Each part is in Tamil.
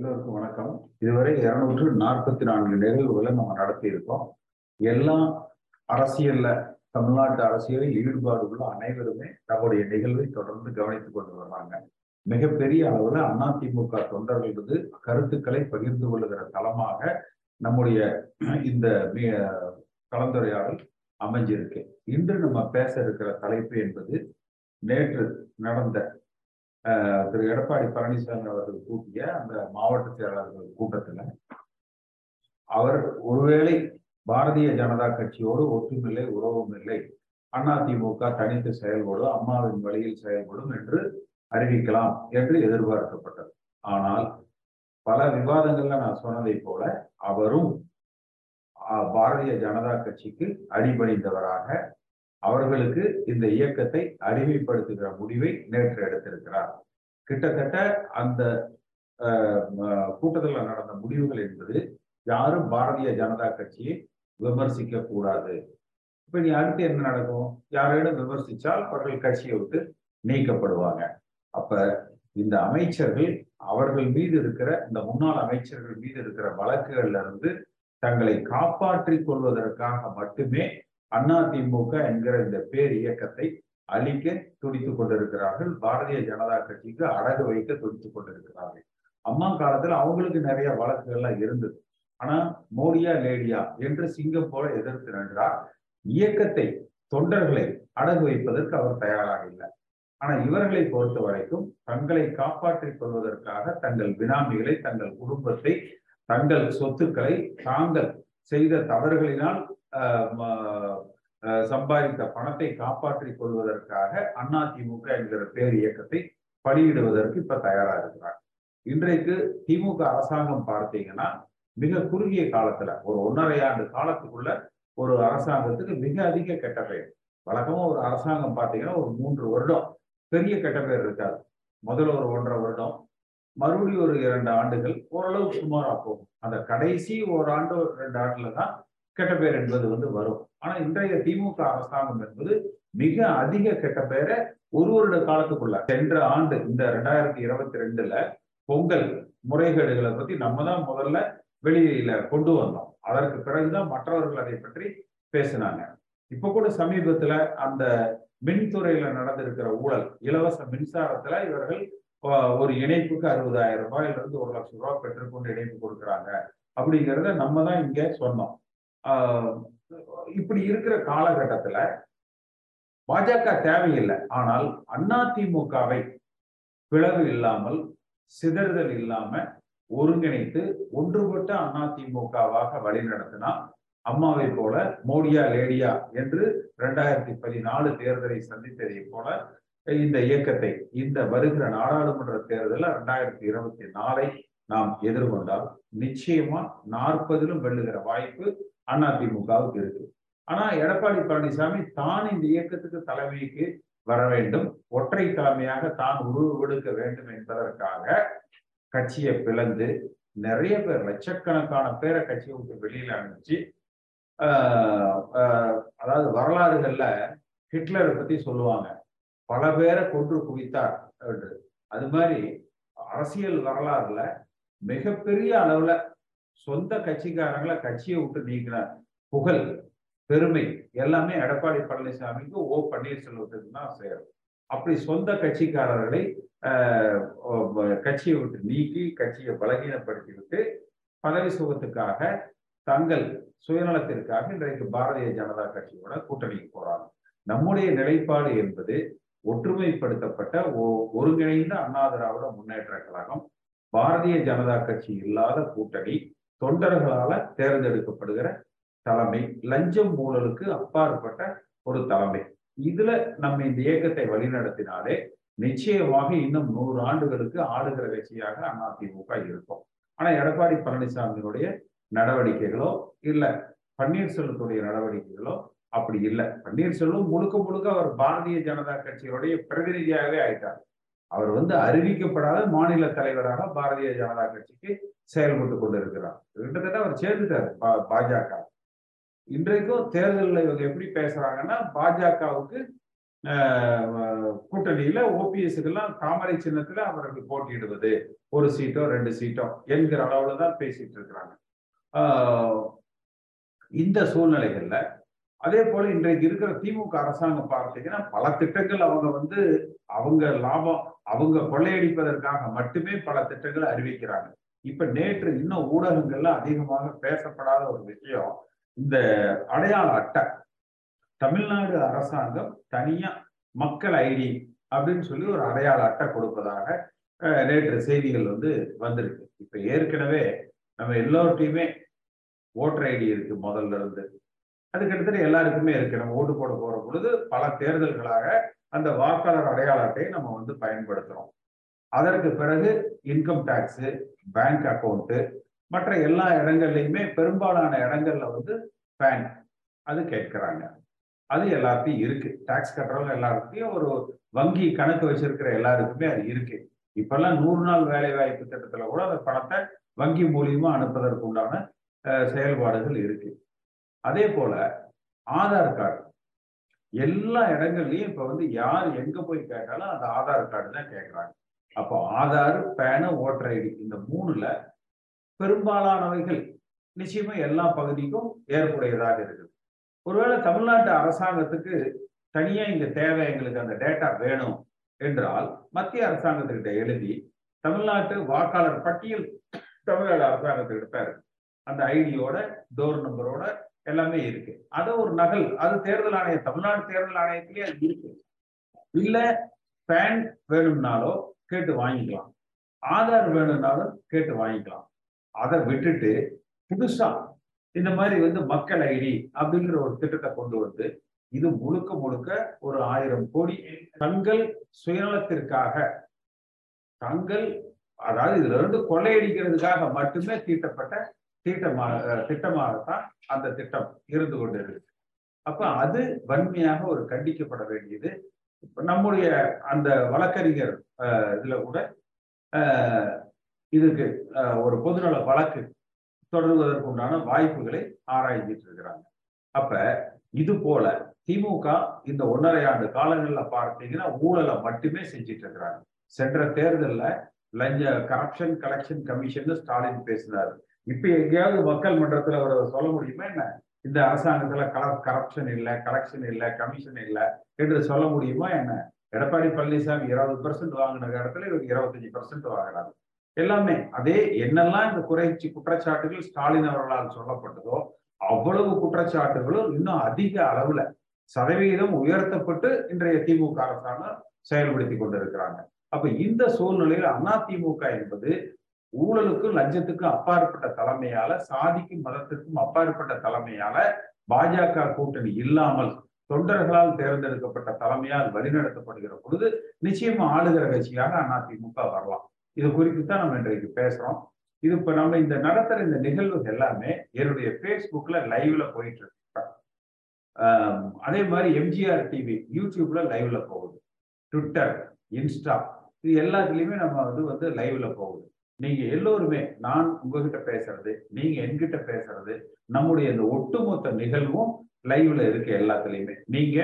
எல்லோருக்கும் வணக்கம். இதுவரை இருநூற்று நாற்பத்தி நான்கு நிகழ்வுகளை நம்ம நடத்தி இருக்கோம் எல்லா அரசியல்ல தமிழ்நாட்டு அரசியலில் ஈடுபாடு உள்ள அனைவருமே நம்முடைய நிகழ்வை தொடர்ந்து கவனித்துக் கொண்டு வர்றாங்க மிகப்பெரிய அளவுல அதிமுக தொண்டர்கள் கருத்துக்களை பகிர்ந்து கொள்ளுகிற தளமாக நம்முடைய இந்த கலந்துரையாடல் அமைஞ்சிருக்கு. இன்று நம்ம பேச இருக்கிற தலைப்பு என்பது நேற்று நடந்த திரு எடப்பாடி பழனிசாமி அவர்கள் கூட்டிய அந்த மாவட்ட செயலாளர்கள் கூட்டத்துல அவர் ஒருவேளை பாரதிய ஜனதா கட்சியோடு ஒற்றுமில்லை உறவும் இல்லை அதிமுக தனித்து செயல்படும் அம்மாவின் வழியில் செயல்படும் என்று அறிவிக்கலாம் என்று எதிர்பார்க்கப்பட்டது. ஆனால் பல விவாதங்கள்ல நான் சொன்னதை போல அவரும் பாரதிய ஜனதா கட்சிக்கு அடிபணிந்தவராக அவர்களுக்கு இந்த இயக்கத்தை அறிமுகப்படுத்துகிற முடிவை நேற்று எடுத்திருக்கிறார். கிட்டத்தட்ட அந்த கூட்டத்தில் நடந்த முடிவுகள் என்பது யாரும் பாரதிய ஜனதா கட்சியை விமர்சிக்க கூடாது இப்ப நீ அடுத்து என்ன நடக்கும்? யாரேனும் விமர்சிச்சால் அவர்கள் கட்சியை விட்டு நீக்கப்படுவாங்க. அப்ப இந்த அமைச்சர்கள் அவர்கள் மீது இருக்கிற இந்த முன்னாள் அமைச்சர்கள் மீது இருக்கிற வழக்குகள்ல இருந்து தங்களை காப்பாற்றிக் கொள்வதற்காக மட்டுமே அதிமுக என்கிற இந்த பேர் இயக்கத்தை அழிக்க துடித்துக் கொண்டிருக்கிறார்கள். பாரதிய ஜனதா கட்சிக்கு அடகு வைக்க துடித்துக் கொண்டிருக்கிறார்கள். அம்மா காலத்துல அவங்களுக்கு நிறைய வழக்குகள்லாம் இருந்தது. ஆனா மோடியா லேடியா என்று சிங்கம் போல எதிர்த்து நின்றார். இயக்கத்தை தொண்டர்களை அடகு வைப்பதற்கு அவர் தயாராக இல்லை. ஆனா இவர்களை பொறுத்த வரைக்கும் தங்களை காப்பாற்றிக் கொள்வதற்காக தங்கள் பினாமிகளை தங்கள் குடும்பத்தை தங்கள் சொத்துக்களை தாங்கள் செய்த தவறுகளினால் சம்பாதித்த பணத்தை காப்பாற்றிக் கொள்வதற்காக அதிமுக என்கிற பேர் இயக்கத்தை பலியிடுவதற்கு இப்ப தயாரா இருக்கிறார். இன்றைக்கு திமுக அரசாங்கம் பார்த்தீங்கன்னா மிக குறுகிய காலத்துல ஒரு ஒன்றரை ஆண்டு காலத்துக்குள்ள ஒரு அரசாங்கத்துக்கு மிக அதிக கெட்ட பெயர். வழக்கமா ஒரு அரசாங்கம் பார்த்தீங்கன்னா ஒரு மூன்று வருடம் பெரிய கெட்ட பெயர் இருக்காது. முதல்ல ஒரு ஒன்றரை வருடம் மறுபடியும் ஒரு இரண்டு ஆண்டுகள் ஓரளவு சுமாராக போகும். அந்த கடைசி ஓராண்டு ஒரு ரெண்டு ஆண்டுல தான் கெட்ட பெயர் என்பது வந்து வரும். ஆனா இன்றைய திமுக அரசாங்கம் என்பது மிக அதிக கெட்ட பெயரை ஒரு வருட காலத்துக்குள்ள சென்ற ஆண்டு இந்த ரெண்டாயிரத்தி இருபத்தி ரெண்டுல பொங்கல் முறைகேடுகளை பத்தி நம்ம தான் முதல்ல வெளியில கொண்டு வந்தோம். அதற்கு பிறகுதான் மற்றவர்கள் அதை பற்றி பேசினாங்க. இப்ப கூட சமீபத்துல அந்த மின்துறையில நடந்திருக்கிற ஊழல் இலவச மின்சாரத்துல இவர்கள் ஒரு இணைப்புக்கு அறுபதாயிரம் ரூபாயில இருந்து ஒரு லட்சம் ரூபாய் பெற்றுக்கொண்டு இணைப்பு கொடுக்குறாங்க. அப்படிங்கிறத நம்ம தான் இங்க சொன்னோம். இப்படி இருக்கிற காலகட்டத்துல பாஜக தேவையில்லை. ஆனால் அதிமுகவை பிளவு இல்லாமல் சிதறுதல் இல்லாம ஒருங்கிணைத்து ஒன்றுபட்ட அதிமுகவாக வழிநடத்தினா அம்மாவை போல மோடியா லேடியா என்று இரண்டாயிரத்தி பதினாலு தேர்தலை சந்தித்ததை போல இந்த இயக்கத்தை இந்த வருகிற நாடாளுமன்ற தேர்தலில் ரெண்டாயிரத்தி இருபத்தி நாலை நாம் எதிர்கொண்டால் நிச்சயமா நாற்பதிலும் வெல்லுகிற வாய்ப்பு அதிமுகவுக்கு இருக்கு. ஆனா எடப்பாடி பழனிசாமி தான் இந்த இயக்கத்துக்கு தலைமைக்கு வர வேண்டும். ஒற்றை தலைமையாக தான் உருவெடுக்க வேண்டும் என்பதற்காக கட்சியை பிளந்து நிறைய பேர் லட்சக்கணக்கான பேரை கட்சியை விட்டு வெளியில அனுப்பிச்சு அதாவது வரலாறுகள்ல ஹிட்லரை பத்தி சொல்லுவாங்க. பல பேரை கொன்று குவித்தார் என்று. அது மாதிரி அரசியல் வரலாறுல மிகப்பெரிய அளவுல சொந்த கட்சிக்காரங்களை கட்சியை விட்டு நீக்கின புகழ் பெருமை எல்லாமே எடப்பாடி பழனிசாமிக்கு ஓ பன்னீர்செல்வத்துக்கு தான் சேரும் அப்படி சொந்த கட்சிக்காரர்களை கட்சியை விட்டு நீக்கி கட்சியை பலகீனப்படுத்தி விட்டு பதவி சுகத்துக்காக தங்கள் சுயநலத்திற்காக இன்றைக்கு பாரதிய ஜனதா கட்சியோட கூட்டணிக்கு போறாங்க. நம்முடைய நிலைப்பாடு என்பது ஒற்றுமைப்படுத்தப்பட்ட ஓ ஒருங்கிணைந்த அண்ணா திராவிட முன்னேற்ற கழகம் பாரதிய ஜனதா கட்சி இல்லாத கூட்டணி தொண்டர்களால தேர்ந்தெடுக்கப்படுகிற தலைமை லஞ்சம் ஊழலுக்கு அப்பாற்பட்ட ஒரு தலைமை. இதுல நம்ம இந்த இயக்கத்தை வழிநடத்தினாலே நிச்சயமாக இன்னும் நூறு ஆண்டுகளுக்கு ஆளுகிற கட்சியாக அதிமுக இருக்கும். ஆனா எடப்பாடி பழனிசாமியினுடைய நடவடிக்கைகளோ இல்ல பன்னீர்செல்வத்துடைய நடவடிக்கைகளோ அப்படி இல்லை. பன்னீர்செல்வம் முழுக்க முழுக்க அவர் பாரதிய ஜனதா கட்சியுடைய பிரதிநிதியாகவே ஆயிட்டார். அவர் வந்து அறிவிக்கப்படாத மாநில தலைவராக பாரதிய ஜனதா கட்சிக்கு செயல்பட்டு கொண்டிருக்கிறார். கிட்டத்தட்ட அவர் சேர்ந்துட்டார் பா- பாஜக. இன்றைக்கும் தேர்தலில் இவங்க எப்படி பேசுறாங்கன்னா பாஜகவுக்கு கூட்டணியில ஓபிஎஸ்க்கெல்லாம் தாமரை சின்னத்துல அவர்கள் போட்டியிடுவது. ஒரு சீட்டோ ரெண்டு சீட்டோ என்கிற அளவுல தான் பேசிட்டு இருக்கிறாங்க. இந்த சூழ்நிலைகள்ல அதே போல இன்றைக்கு இருக்கிற திமுக அரசாங்கம் பார்த்தீங்கன்னா பல திட்டங்கள் அவங்க வந்து அவங்க லாபம் அவங்க கொள்ளையடிப்பதற்காக மட்டுமே பல திட்டங்களை அறிவிக்கிறாங்க. இப்ப நேற்று இன்னும் ஊடகங்கள்ல அதிகமாக பேசப்படாத ஒரு விஷயம் இந்த அடையாள அட்டை. தமிழ்நாடு அரசாங்கம் தனியா மக்கள் ஐடி அப்படின்னு சொல்லி ஒரு அடையாள அட்டை கொடுப்பதாக நேற்று செய்திகள் வந்து வந்திருக்கு. இப்ப ஏற்கனவே நம்ம எல்லோர்ட்டையுமே ஓட்டர் ஐடி இருக்கு முதல்ல இருந்து. அதுக்கடுத்து எல்லாருக்குமே இருக்கு. நம்ம ஓட்டு போட போற பொழுது பல தேர்தல்களாக அந்த வாக்காளர் அடையாள அட்டையை நம்ம வந்து பயன்படுத்துறோம். அதற்கு பிறகு இன்கம் டேக்ஸ் பேங்க் அக்கௌண்ட்டு மற்ற எல்லா இடங்கள்லையுமே பெரும்பாலான இடங்கள்ல வந்து பேன் அது கேட்கிறாங்க. அது எல்லாத்தையும் இருக்கு. டாக்ஸ் கட்டுறவங்க எல்லாருக்கையும் ஒரு வங்கி கணக்கு வச்சிருக்கிற எல்லாருக்குமே அது இருக்கு. இப்பெல்லாம் நூறு நாள் வேலை வாய்ப்பு திட்டத்துல கூட அந்த பணத்தை வங்கி மூலியமா அனுப்புவதற்கு உண்டான செயல்பாடுகள் இருக்கு. அதே போல ஆதார் கார்டு. எல்லா இடங்கள்லயும் இப்ப வந்து யார் எங்க போய் கேட்டாலும் அந்த ஆதார் கார்டு தான் கேட்கறாங்க அப்போ ஆதார் பேனு ஓட்டர் ஐடி இந்த மூணுல பெரும்பாலானவைகள் நிச்சயமா எல்லா பகுதிக்கும் ஏற்புடையதாக இருக்குது. ஒருவேளை தமிழ்நாட்டு அரசாங்கத்துக்கு தனியா இந்த தேவை எங்களுக்கு அந்த டேட்டா வேணும் என்றால் மத்திய அரசாங்கத்துக்கிட்ட எழுதி தமிழ்நாட்டு வாக்காளர் பட்டியல் தமிழ்நாடு அரசாங்கத்துக்கிட்ட இருக்கு அந்த ஐடியோட டோர் நம்பரோட எல்லாமே இருக்கு. அதை ஒரு நகல் அது தேர்தல் ஆணையம் தமிழ்நாடு தேர்தல் ஆணையத்திலேயே அது இருக்கு. இல்ல பேன் வேணும்னாலோ கேட்டு வாங்கிக்கலாம். ஆதார் வேணும்னாலும் கேட்டு வாங்கிக்கலாம். அதை விட்டுட்டு புதுசா இந்த மாதிரி வந்து மக்கள் ஐடி அப்படிங்கிற ஒரு திட்டத்தை கொண்டு வந்து இது முழுக்க முழுக்க ஒரு ஆயிரம் கோடி தங்கள் சுயநலத்திற்காக தங்கள் அதாவது இதுல இருந்து கொள்ளையடிக்கிறதுக்காக மட்டுமே தீட்டப்பட்ட தீட்டமாக திட்டமாகத்தான் அந்த திட்டம் இருந்து கொண்டிருக்கு அப்ப அது வன்மையாக ஒரு கண்டிக்கப்பட வேண்டியது. நம்முடைய அந்த வழக்கறிஞர் இதுல கூட இதுக்கு ஒரு பொதுநல வழக்கு தொடர்வதற்கு உண்டான வாய்ப்புகளை ஆராய்ஞ்சிட்டு இருக்கிறாங்க. அப்ப இது போல திமுக இந்த ஒன்றரை ஆண்டு காலங்களில் பார்த்தீங்கன்னா ஊழலை மட்டுமே செஞ்சிட்டு இருக்கிறாங்க. சென்ற தேர்தலில் லஞ்ச கரப்ஷன் கலெக்ஷன் கமிஷன் ஸ்டாலின் பேசினாரு. இப்ப எங்கேயாவது மக்கள் மன்றத்துல அவர் சொல்ல முடியுமா என்ன? இந்த அரசாங்கத்துல கரப்ஷன் இல்லை கலெக்ஷன் இல்லை கமிஷன் இல்லை என்று சொல்ல முடியுமா என்ன? எடப்பாடி பழனிசாமி இருபது பெர்சன்ட் வாங்கின இடத்துல இவர் இருபத்தஞ்சு பெர்சன்ட் வாங்குறாரு. எல்லாமே அதே என்னெல்லாம் இந்த குறைச்சி குற்றச்சாட்டுகள் ஸ்டாலின் அவர்களால் சொல்லப்பட்டதோ அவ்வளவு குற்றச்சாட்டுகளும் இன்னும் அதிக அளவுல சதவீதம் உயர்த்தப்பட்டு இன்றைய திமுக அரசாங்கம் செயல்படுத்தி கொண்டிருக்கிறாங்க. அப்ப இந்த சூழ்நிலையில் அண்ணா திமுக என்பது ஊழலுக்கும் லஞ்சத்துக்கும் அப்பாற்பட்ட தலைமையால சாதிக்கும் மதத்திற்கும் அப்பாற்பட்ட தலைமையால பாஜக கூட்டணி இல்லாமல் தொண்டர்களால் தேர்ந்தெடுக்கப்பட்ட தலைமையால் வழிநடத்தப்படுகிற பொழுது நிச்சயமா ஆளுகிற கட்சியாக அதிமுக வரலாம். இது குறித்து தான் நம்ம இன்றைக்கு பேசுறோம். இது இப்ப நம்ம இந்த நடத்துற இந்த நிகழ்வுகள் எல்லாமே என்னுடைய பேஸ்புக்ல லைவ்ல போயிட்டு இருக்கு. அதே மாதிரி எம்ஜிஆர் டிவி யூடியூப்ல லைவ்ல போகுது. ட்விட்டர் இன்ஸ்டா இது எல்லாத்துலயுமே நம்ம வந்து வந்து லைவ்ல போகுது. நீங்க எல்லோருமே நான் உங்ககிட்ட பேசுறது நீங்க என்கிட்ட பேசுறது நம்முடைய இந்த ஒட்டுமொத்த நிகழ்வும் லைவ்ல இருக்கு எல்லாத்துலயுமே. நீங்க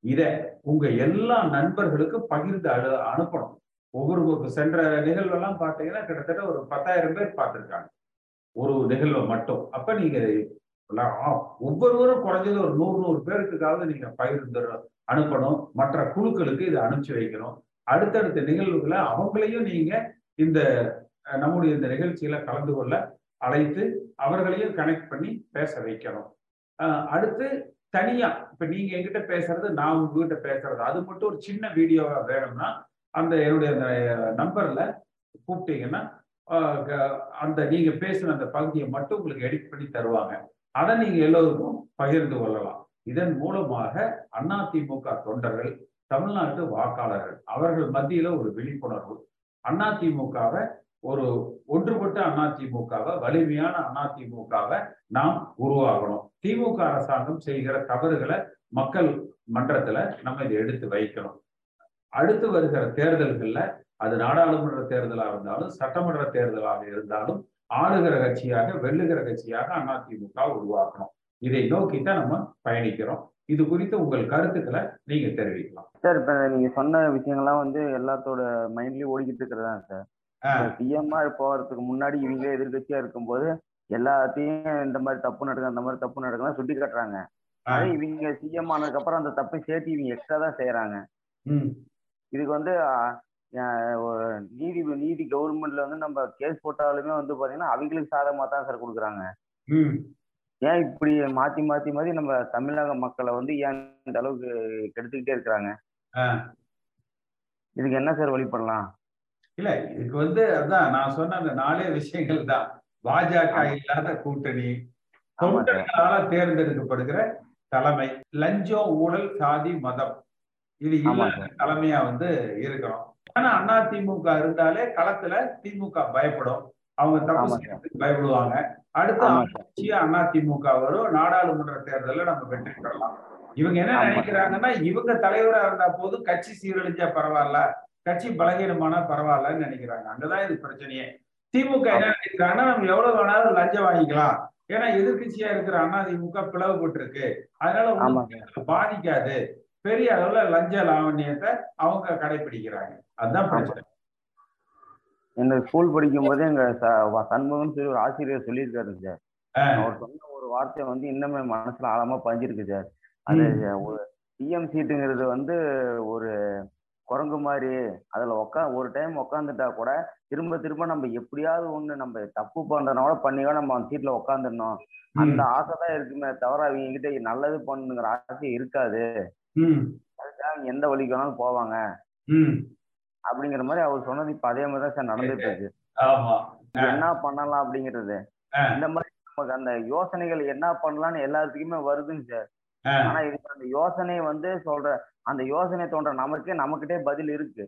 இத உங்க எல்லா நண்பர்களுக்கும் பகிர்ந்து அழு அனுப்பணும். ஒவ்வொரு சென்ற நிகழ்வெல்லாம் பார்த்தீங்கன்னா கிட்டத்தட்ட ஒரு பத்தாயிரம் பேர் பார்த்துருக்காங்க. ஒரு நிகழ்வை மட்டும். அப்ப நீங்க ஒவ்வொருவரும் குறைஞ்சது ஒரு நூறு நூறு பேருக்குக்காவது நீங்க பகிர்ந்து அனுப்பணும். மற்ற குழுக்களுக்கு இதை அனுப்பிச்சு வைக்கணும். அடுத்தடுத்த நிகழ்வுகளை அவங்களையும் நீங்க இந்த நம்முடைய இந்த நிகழ்ச்சியில கலந்து கொள்ள அழைத்து அவர்களையும் கனெக்ட் பண்ணி பேச வைக்கணும். அடுத்து தனியா இப்ப நீங்க என்கிட்ட பேசுறது நான் உங்ககிட்ட பேசுறது அது மட்டும் ஒரு சின்ன வீடியோவா வேணும்னா அந்த என்னுடைய அந்த நம்பர்ல கூப்பிட்டீங்கன்னா அந்த நீங்க பேசின அந்த பகுதியை மட்டும் உங்களுக்கு எடிட் பண்ணி தருவாங்க. அதை நீங்க எல்லோருக்கும் பகிர்ந்து கொள்ளலாம். இதன் மூலமாக அதிமுக தொண்டர்கள் தமிழ்நாட்டு வாக்காளர்கள் அவர்கள் மத்தியில ஒரு விழிப்புணர்வு. அதிமுகவை ஒரு ஒன்றுபட்ட அதிமுகவை வலிமையான அதிமுகவை நாம் உருவாகணும். திமுக அரசாங்கம் செய்கிற தவறுகளை மக்கள் மன்றத்துல நம்ம இதை எடுத்து வைக்கணும். அடுத்து வருகிற தேர்தல்கள்ல அது நாடாளுமன்ற தேர்தலா இருந்தாலும் சட்டமன்ற தேர்தலாக இருந்தாலும் ஆளுகிற கட்சியாக வெல்லுகிற கட்சியாக அதிமுக உருவாக்கணும். இதை நோக்கித்தான் நம்ம பயணிக்கிறோம். இது குறித்து உங்கள் கருத்துக்களை நீங்க தெரிவிக்கலாம். சார் இப்ப நீங்க சொன்ன விஷயங்கள்லாம் வந்து எல்லாத்தோட மைண்ட்லயும் ஓடிக்கிட்டு இருக்கிறதா சார்? ஆஹ் சிஎம்ஆ போறதுக்கு முன்னாடி இவங்களே எதிர்கட்சியா இருக்கும்போது எல்லாத்தையும் இந்த மாதிரி தப்பு நடக்குது அந்த மாதிரி தப்பு நடக்குதுன்னு சுட்டி காட்டுறாங்க. அதே இவங்க சிஎம் ஆனதுக்கு அப்புறம் அந்த தப்பை சேர்த்து இவங்க எக்ஸ்ட்ரா தான் செய்யறாங்க இதுக்கு வந்து நீதி நீதி கவர்மெண்ட்ல வந்து நம்ம கேஸ் போட்டாலுமே வந்து பாத்தீங்கன்னா அவங்களுக்கு சாதகமா தான் சார் கொடுக்குறாங்க. ஏன் இப்படி மாத்தி மாத்தி மாத்தி நம்ம தமிழக மக்களை வந்து ஏன் இந்த அளவுக்கு கெடுத்துக்கிட்டே இருக்கிறாங்க. இதுக்கு என்ன சார் வழி பண்ணலாம்? இல்ல இதுக்கு வந்து அதான் நான் சொன்ன அந்த நாலே விஷயங்கள் தான். பாஜக. இல்லாத கூட்டணி. தொண்டர்களால தேர்ந்தெடுக்கப்படுகிற தலைமை. லஞ்சம் ஊழல் சாதி மதம். இது இல்லாத. தலைமையா வந்து இருக்கிறோம் ஆனா அண்ணா திமுக இருந்தாலே களத்துல திமுக பயப்படும். அவங்க தப்பு பயப்படுவாங்க. அடுத்து அண்ணா திமுக வரும். நாடாளுமன்ற தேர்தல்ல நம்ம வெற்றி பெறலாம். இவங்க என்ன. நினைக்கிறாங்கன்னா இவங்க தலைவரா இருந்தா போதும் கட்சி சீரழிஞ்சா பரவாயில்ல. கட்சி பலகீனமானா பரவாயில்லன்னு நினைக்கிறாங்க. அங்கதான் இது பிரச்சனையே. திமுக என்ன நினைக்கிறாங்கன்னா நம்ம எவ்வளவு வேணாலும் லஞ்சம் வாங்கிக்கலாம். ஏன்னா எதிர்க்கட்சியா இருக்கிற அண்ணா திமுக பிளவுபட்டு இருக்கு அதனால பாதிக்காது. பெரிய அளவுல லஞ்ச லாவண்யத்தை அவங்க கடைபிடிக்கிறாங்க அதுதான் பிரச்சனை. என்ன ஸ்கூல் படிக்கும் போதே எங்க சண்முகம் சொல்லி ஒரு ஆசிரியர் சொல்லியிருக்காரு சார். அவர் சொன்ன ஒரு வார்த்தை வந்து இன்னுமே மனசுல ஆழமா பதிஞ்சிருக்கு சார். அது ஒரு சிஎம் சீட்டுங்கிறது வந்து ஒரு குரங்கு மாதிரி. அதுல உக்கா ஒரு டைம் உக்காந்துட்டா கூட திரும்ப திரும்ப நம்ம எப்படியாவது ஒண்ணு நம்ம தப்பு பண்றதுனால பண்ணியோ நம்ம அந்த சீட்ல உட்காந்துடணும் அந்த ஆசை தான் இருக்குமே தவிர அவங்க கிட்ட நல்லது பண்ணுங்கிற ஆசை இருக்காது. அதுக்காக அவங்க எந்த வழிக்கு வேணாலும் போவாங்க. அப்படிங்கிற மாதிரி அவர் சொன்னது இப்ப அதே மாதிரி தான் சார் நடந்துட்டு இருக்கு. என்ன பண்ணலாம் அப்படிங்கிறது. இந்த மாதிரி நமக்கு அந்த யோசனைகள் என்ன பண்ணலாம்னு எல்லாத்துக்குமே வருதுங்க சார். ஆனா இதுக்கு அந்த யோசனை வந்து சொல்ற அந்த யோசனை தோன்ற நமக்கே நமக்கிட்டே பதில் இருக்கு.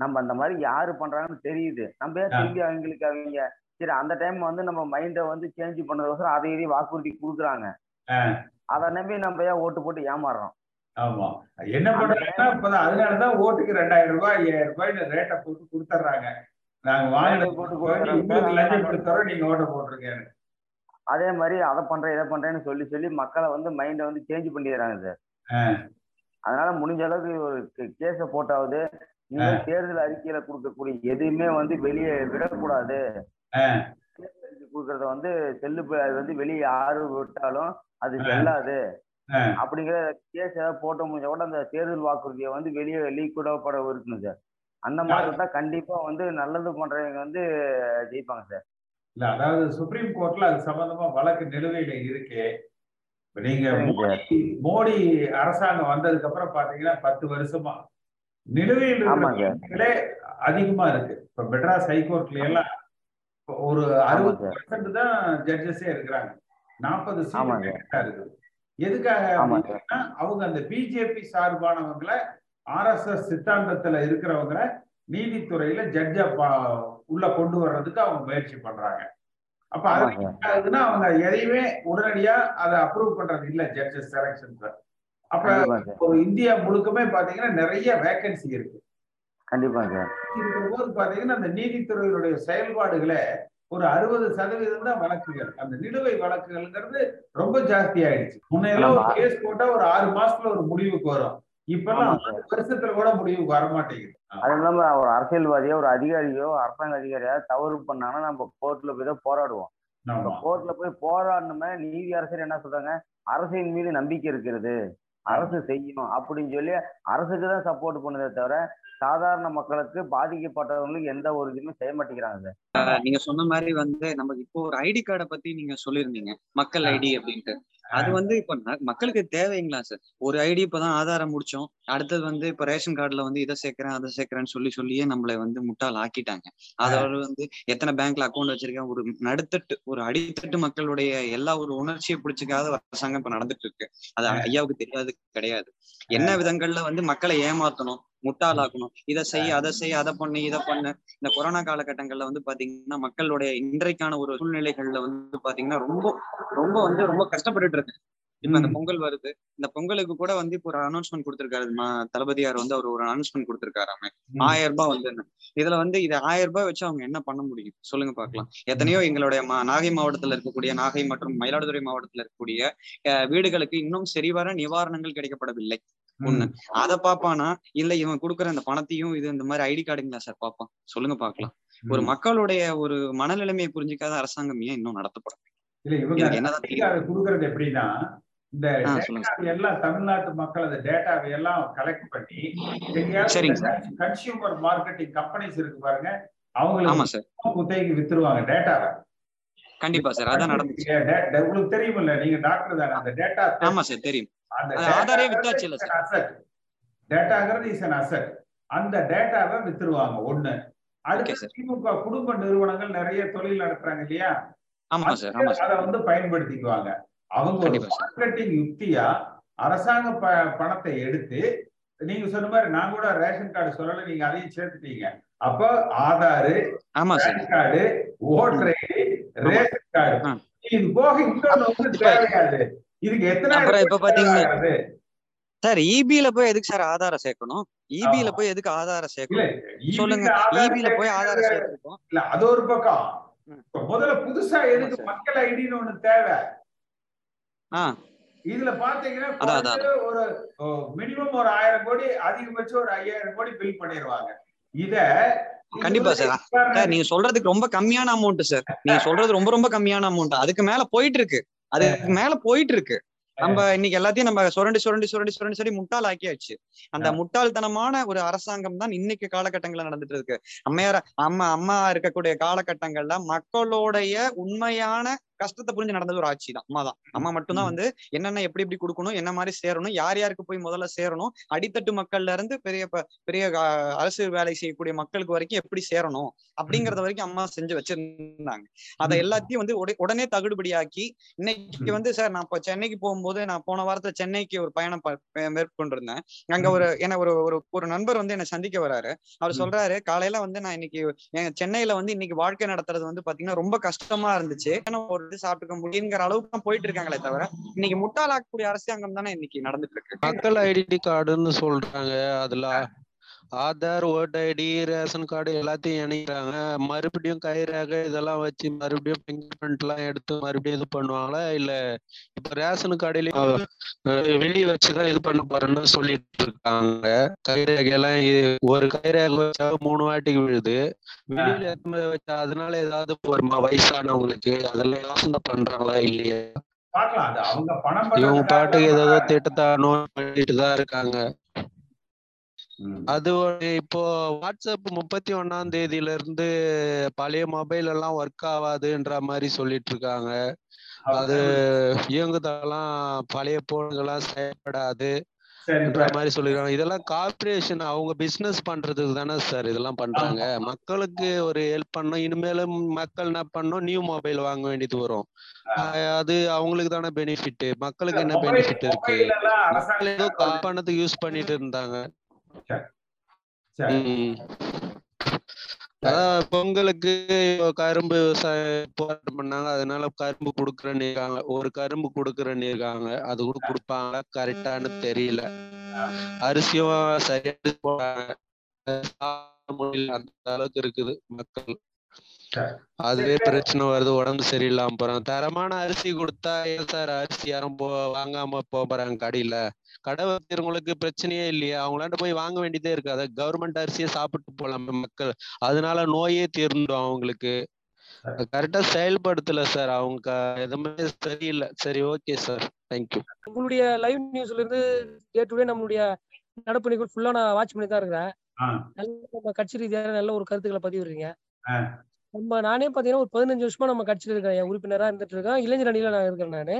நம்ம அந்த மாதிரி யாரு பண்றாங்கன்னு தெரியுது. நம்ம ஏன். திரும்பி அவங்களுக்கு அவங்க சரி அந்த டைம் வந்து நம்ம மைண்டை வந்து சேஞ்ச் பண்ணதுக்கோசரம் அதை இதையும் வாக்குறுதி கொடுக்குறாங்க. அதை நம்பி நம்ம ஏன் ஓட்டு போட்டு ஏமாறுறோம்? ஆமா. என்ன பண்றாங்கன்னா இப்பதான் அதனாலதான் ஓட்டுக்கு ரெண்டாயிரம் ரூபாய் ஐயாயிரம் ரூபாய்னு ரேட்டை போட்டு கொடுத்துட்றாங்க நாங்க வாங்கின போட்டு லஞ்சம் கொடுத்தோம் நீங்க ஓட்ட போட்டிருக்கீங்க. அதே மாதிரி அதை பண்றேன் இதை பண்றேன்னு சொல்லி சொல்லி மக்களை வந்து மைண்டை வந்து சேஞ்ச் பண்ணிடுறாங்க சார். அதனால முடிஞ்ச அளவுக்கு ஒரு கேஸை போட்டாவது இந்த தேர்தல் அறிக்கையில கொடுக்கக்கூடிய எதுவுமே வந்து வெளியே விடக்கூடாது. கொடுக்கறத வந்து செல்லு அது வந்து வெளியே யாரு விட்டாலும் அது செல்லாது. அப்படிங்கிற கேஸ் ஏதாவது போட்ட முடிஞ்ச கூட அந்த தேர்தல் வாக்குறுதியை வந்து வெளியே லீக் விடப்பட இருக்கணும் சார். அந்த மாதிரி இருந்தா கண்டிப்பா வந்து நல்லது பண்றவங்க வந்து ஜெயிப்பாங்க சார். இல்ல அதாவது சுப்ரீம் கோர்ட்ல அது சம்பந்தமா வழக்கு நிலுவையில இருக்கு. நீங்க. மோடி மோடி அரசாங்கம் வந்ததுக்கு அப்புறம் பாத்தீங்கன்னா பத்து வருஷமா நிலுவையில் இருக்கிற அதிகமா இருக்கு இப்ப மெட்ராஸ் ஹைகோர்ட்ல எல்லாம் ஒரு அறுபது. பர்சன்ட் தான் ஜட்ஜஸே இருக்கிறாங்க நாற்பது. சீட் இருக்குது எதுக்காக அவங்க அந்த பிஜேபி சார்பானவங்களை ஆர்எஸ்எஸ் சித்தாந்தத்துல இருக்கிறவங்கள நீதித்துறையில ஜட்ஜா உள்ள கொண்டு வர்றதுக்கு அவங்க முயற்சி பண்றாங்க அப்ப அது ஆமாங்க. என்ன ஆகுதுன்னா அவங்க எதையுமே உடனடியா அதை அப்ரூவ் பண்றது இல்ல ஜட்ஜஸ் செலக்ஷன்ஸ் அப்ப இந்தியா முழுக்கமே பாத்தீங்கன்னா நிறைய வேகன்சி இருக்கு. கண்டிப்பா சார் இருக்கும்போது பாத்தீங்கன்னா அந்த நீதித்துறையினுடைய செயல்பாடுகளே ஒரு அறுபது சதவீதம் தான் வழக்குகள். அந்த நிலுவை வழக்குகள்ங்கிறது ரொம்ப ஜாஸ்தி ஆயிடுச்சு. முன்னையெல்லாம் ஒரு. கேஸ் போட்டா ஒரு ஆறு மாசத்துல ஒரு முடிவுக்கு வரும். இப்பெல்லாம் வருஷத்துல கூட வர மாட்டேங்குது. அது இல்லாம ஒரு அரசியல்வாதியோ ஒரு அதிகாரியோ அரசாங்க அதிகாரியோ தவறு பண்ணாங்கன்னா நம்ம கோர்ட்ல போய் தான் போராடுவோம். ஆமா. கோர்ட்ல போய் போராடணுமே நீதி அரசர் என்ன சொல்றாங்க? அரசின் மீது நம்பிக்கை இருக்கிறது. அரசு செய்யணும் அப்படின்னு சொல்லி அரசுக்கு தான் சப்போர்ட் பண்ணுதே தவிர சாதாரண மக்களுக்கு பாதிக்கப்பட்டவங்களுக்கு எந்த ஒரு இதுவுமே செய்ய மாட்டேங்கிறாங்க நீங்க சொன்ன மாதிரி வந்து நமக்கு இப்போ ஒரு ஐடி கார்டை பத்தி நீங்க சொல்லியிருந்தீங்க. மக்கள் ஐடி அப்படின்ட்டு. அது வந்து இப்ப மக்களுக்கு தேவைங்களா சார்? ஒரு ஐடி இப்பதான் ஆதாரம் முடிச்சோம். அடுத்தது வந்து இப்ப ரேஷன் கார்டுல வந்து இதை சேர்க்கிறேன் அதை சேர்க்கிறேன்னு சொல்லி சொல்லியே நம்மளை வந்து முட்டாள் ஆக்கிட்டாங்க. அதோட வந்து எத்தனை பேங்க்ல அக்கௌண்ட் வச்சிருக்கேன் ஒரு நடுத்தட்டு ஒரு அடித்தட்டு மக்களுடைய எல்லா ஒரு உணர்ச்சியை பிடிச்சிக்காத அரசாங்கம் இப்ப நடந்துட்டு இருக்கு. அது ஐயாவுக்கு தெரியாது கிடையாது. என்ன விதங்கள்ல வந்து மக்களை ஏமாத்தணும் முட்டாளாக்கணும். இதை செய் அதை செய் அதை பண்ணு இதை பண்ணு. இந்த கொரோனா காலகட்டங்கள்ல வந்து பாத்தீங்கன்னா மக்களுடைய இன்றைக்கான ஒரு சூழ்நிலைகள்ல வந்து பாத்தீங்கன்னா ரொம்ப ரொம்ப வந்து ரொம்ப கஷ்டப்பட்டுட்டு இருக்கு. இப்ப அந்த. பொங்கல் வருது. இந்த பொங்கலுக்கு கூட வந்து இப்போ ஒரு அனௌன்ஸ்மெண்ட் கொடுத்திருக்காரு. தளபதியார் வந்து அவர் ஒரு அனௌன்ஸ்மெண்ட் கொடுத்திருக்காராமே. ம். ஆயிரம் ரூபாய் வந்து இதுல வந்து இது ஆயிரம் ரூபாய் வச்சு அவங்க என்ன பண்ண முடியும்? சொல்லுங்க பார்க்கலாம் எத்தனையோ எங்களுடைய மா- நாகை மாவட்டத்துல இருக்கக்கூடிய நாகை மற்றும் மயிலாடுதுறை மாவட்டத்துல இருக்கக்கூடிய அஹ், வீடுகளுக்கு இன்னும் சரிவர நிவாரணங்கள் கிடைக்கப்படவில்லை. ஒண்ணு. அத பாப்பானா இல்ல இவன் கொடுக்குற அந்த பணத்தையும் இது இந்த மாதிரி ஐடி கார்டுங்களா சார் பாப்பான்? சொல்லுங்க பார்க்கலாம் ஒரு. மக்களுடைய ஒரு மனநிலைமையை புரிஞ்சுக்காத அரசாங்கம் ஏன் இன்னும் நடத்தப்படும். இல்ல தெரியும்? கொடுக்கறது எப்படின்னா இந்த எல்லாம் தமிழ்நாட்டு மக்கள் அந்த டேட்டாவை எல்லாம் கலெக்ட் பண்ணி கன்சியூமர் மார்க்கெட்டிங் கம்பெனிஸ் இருக்கு பாருங்க அவங்களுக்கு குத்தகைக்கு வித்துருவாங்க டேட்டாவை கண்டிப்பா சார் அதான் நடந்துச்சு. உங்களுக்கு தெரியுமில்ல நீங்க டாக்டர் தானே அந்த டேட்டா ஆமா சார் தெரியும். ஆதாரே வித்தாச்சு இல்ல சார். அசட் டேட்டாங்கிறது இஸ் அன் அசட் அந்த டேட்டாவை வித்துருவாங்க ஒண்ணு. அடுத்து திமுக குடும்ப நிறுவனங்கள் நிறைய தொழில் நடத்துறாங்க இல்லையா? அதை வந்து பயன்படுத்திக்குவாங்க. அவங்க ஒரு மார்க்கெட்டிங் யுக்தியா அரசாங்க பணத்தை எடுத்து நீங்க சொன்ன மாதிரி நான் கூட ரேஷன் கார்டு சொல்லல நீங்க அதையும் சேர்த்துட்டீங்க. அப்ப Aadhaar PAN card voter ration card. இது போக இன்னொன்னு வந்து தேவையாது. இதுக்கு எத்தனை அப்புறம் இப்ப பாத்தீங்கன்னா? சார் இபில போய் எதுக்கு சார் ஆதாரம் சேர்க்கணும்? இபில ஆமா. போய் எதுக்கு ஆதாரம் சேர்க்கணும்? EB சொல்லுங்க இபில போய் ஆதாரம் சேர்த்துருக்கோம். இல்ல அது ஒரு பக்கம். முதல்ல புதுசா எதுக்கு. மக்கள் ஐடின்னு ஒண்ணு தேவை? ஆ. இதுல பாத்தீங்கன்னா ஒரு மினிமம் ஒரு ஆயிரம் கோடி அதிகபட்சம் ஒரு ஐயாயிரம் கோடி பில் பண்ணிடுவாங்க இத கண்டிப்பா சார். சார் நீங்க சொல்றதுக்கு ரொம்ப கம்மியான அமௌண்ட் சார். நீங்க சொல்றது ரொம்ப ரொம்ப கம்மியான அமௌண்ட் அதுக்கு மேல போயிட்டு இருக்கு. அதுக்கு மேல போயிட்டு இருக்கு நம்ம இன்னைக்கு எல்லாத்தையும் நம்ம சுரண்டி சுரண்டி சுரண்டி சுரண்டி சுரண்டி முட்டாள் ஆக்கியாச்சு அந்த முட்டாள்தனமான ஒரு அரசாங்கம் தான் இன்னைக்கு காலகட்டங்கள்ல நடந்துட்டு இருக்கு. அம்மையார அம்மா அம்மா இருக்கக்கூடிய காலகட்டங்கள்ல மக்களுடைய உண்மையான கஷ்டத்தை புரிஞ்சு நடந்தது ஒரு ஆட்சி தான். அம்மா தான் அம்மா மட்டும்தான் வந்து என்னென்ன எப்படி எப்படி கொடுக்கணும் என்ன மாதிரி சேரணும் யார் யாருக்கு போய் முதல்ல சேரணும் அடித்தட்டு மக்கள்ல இருந்து பெரிய பெரிய அரசு வேலை செய்யக்கூடிய மக்களுக்கு வரைக்கும் எப்படி சேரணும் அப்படிங்கறத வரைக்கும் அம்மா செஞ்சு வச்சிருந்தாங்க. அதை. எல்லாத்தையும் வந்து உடனே- தகுடுபடியாக்கி இன்னைக்கு. வந்து சார் நான் இப்போ சென்னைக்கு போகும்போது நான் போன வாரத்துல சென்னைக்கு ஒரு பயணம் மேற்கொண்டிருந்தேன். அங்க ஒரு என்ன ஒரு ஒரு ஒரு நண்பர் வந்து என்ன சந்திக்க வராரு. அவர். சொல்றாரு காலையில வந்து நான் இன்னைக்கு சென்னையில வந்து இன்னைக்கு வாழ்க்கை நடத்துறது வந்து பாத்தீங்கன்னா ரொம்ப கஷ்டமா இருந்துச்சு. ஏன்னா ஒரு இது சாப்பிட்டுக்க முடியுங்கிற அளவுக்கு தான் போயிட்டு இருக்காங்களே தவிர இன்னைக்கு முட்டாளாக்கக்கூடிய அரசாங்கம் தானே இன்னைக்கு நடந்துட்டு இருக்கு. மக்கள் ஐடென்டி கார்டுன்னு சொல்றாங்க. அதுல ஆதார் ஓட் ஐடி ரேஷன் கார்டு எல்லாத்தையும் இணைக்கிறாங்க. மறுபடியும் கைரேக இதெல்லாம் வச்சு மறுபடியும் ஃபிங்கர் பிரிண்ட் எல்லாம் எடுத்து மறுபடியும் இது பண்ணுவாங்களா? இல்ல இப்ப ரேஷன் கார்டுலயும் வெளியே வச்சுதான் இது பண்ண போறேன்னு சொல்லிட்டு இருக்காங்க. கைரேகை எல்லாம் இ- ஒரு கைரேகை வச்சா மூணு வாட்டிக்கு விழுது. வெளியில வச்சா அதனால ஏதாவது வருமா? வயசானவங்களுக்கு அதெல்லாம் யோசனை பண்றாங்களா? இல்லையா? இவங்க பாட்டுக்கு ஏதோ பண்றாங்க. திட்டத்தை நோட் பண்ணிட்டு தான் இருக்காங்க. அது இப்போ வாட்ஸ்அப் முப்பத்தி ஒண்ணாம் தேதியில இருந்து பழைய மொபைல் எல்லாம் ஒர்க் ஆகாதுன்ற மாதிரி சொல்லிட்டு இருக்காங்க அது இயங்குதெல்லாம் பழைய போன்கள்லாம் செயல்படாது மாதிரி சொல்லிருக்காங்க. இதெல்லாம் கார்பரேஷன் அவங்க பிசினஸ் பண்றதுக்கு தானே சார் இதெல்லாம் பண்றாங்க. மக்களுக்கு ஒரு ஹெல்ப் பண்ணணும். இனிமேலும் மக்கள் என்ன பண்ணணும்? நியூ மொபைல் வாங்க வேண்டியது வரும். அது அவங்களுக்கு தானே பெனிஃபிட் மக்களுக்கு என்ன பெனிஃபிட் இருக்கு? ஏதோ கால் பண்ணதுக்கு யூஸ் பண்ணிட்டு இருந்தாங்க. அதான் பொங்கலுக்கு கரும்பு விவசாயம் போராட்டம் பண்ணாங்க. அதனால கரும்பு கொடுக்குறேன்னு இருக்காங்க ஒரு கரும்பு கொடுக்குறேன்னு இருக்காங்க அது கூட கொடுப்பாங்களா? கரெக்டான்னு தெரியல. அரிசியும் சரியா போறாங்க அந்த அளவுக்கு இருக்குது மக்கள். அதுவே பிரச்சனை வருது உடம்பு சரியில்லாம போறாங்க. தரமான அரிசி கொடுத்தா ஏன் சார் அரிசி யாரும் போ வாங்காம போறாங்க கடையில? கடை வைக்கிறவங்களுக்கு பிரச்சனையே இல்லையா. அவங்களாண்ட போய் வாங்க வேண்டியதே இருக்கு அதை கவர்மெண்ட் அரிசியை சாப்பிட்டு போலாமே மக்கள். அதனால நோயே தீர்ந்துடும் அவங்களுக்கு. கரெக்டா செயல்படுத்தல சார் அவங்க. எதுவுமே சரியில்லை. சரி ஓகே சார் தேங்க்யூ உங்களுடைய லைவ் நியூஸ்ல இருந்து டே டு டே நம்மளுடைய நடப்பு நிகழ்வு ஃபுல்லா நான் வாட்ச் பண்ணி தான் இருக்கிறேன். நல்ல கட்சி ரீதியான நல்ல ஒரு கருத்துக்களை பதிவிடுறீங்க. நம்ம நானே பாத்தீங்கன்னா ஒரு பதினஞ்சு வருஷமா நம்ம கட்சியில இருக்கேன் என் உறுப்பினரா இருந்துட்டு இருக்கேன் இளைஞர் அணியில நான் இருக்கேன் நானு.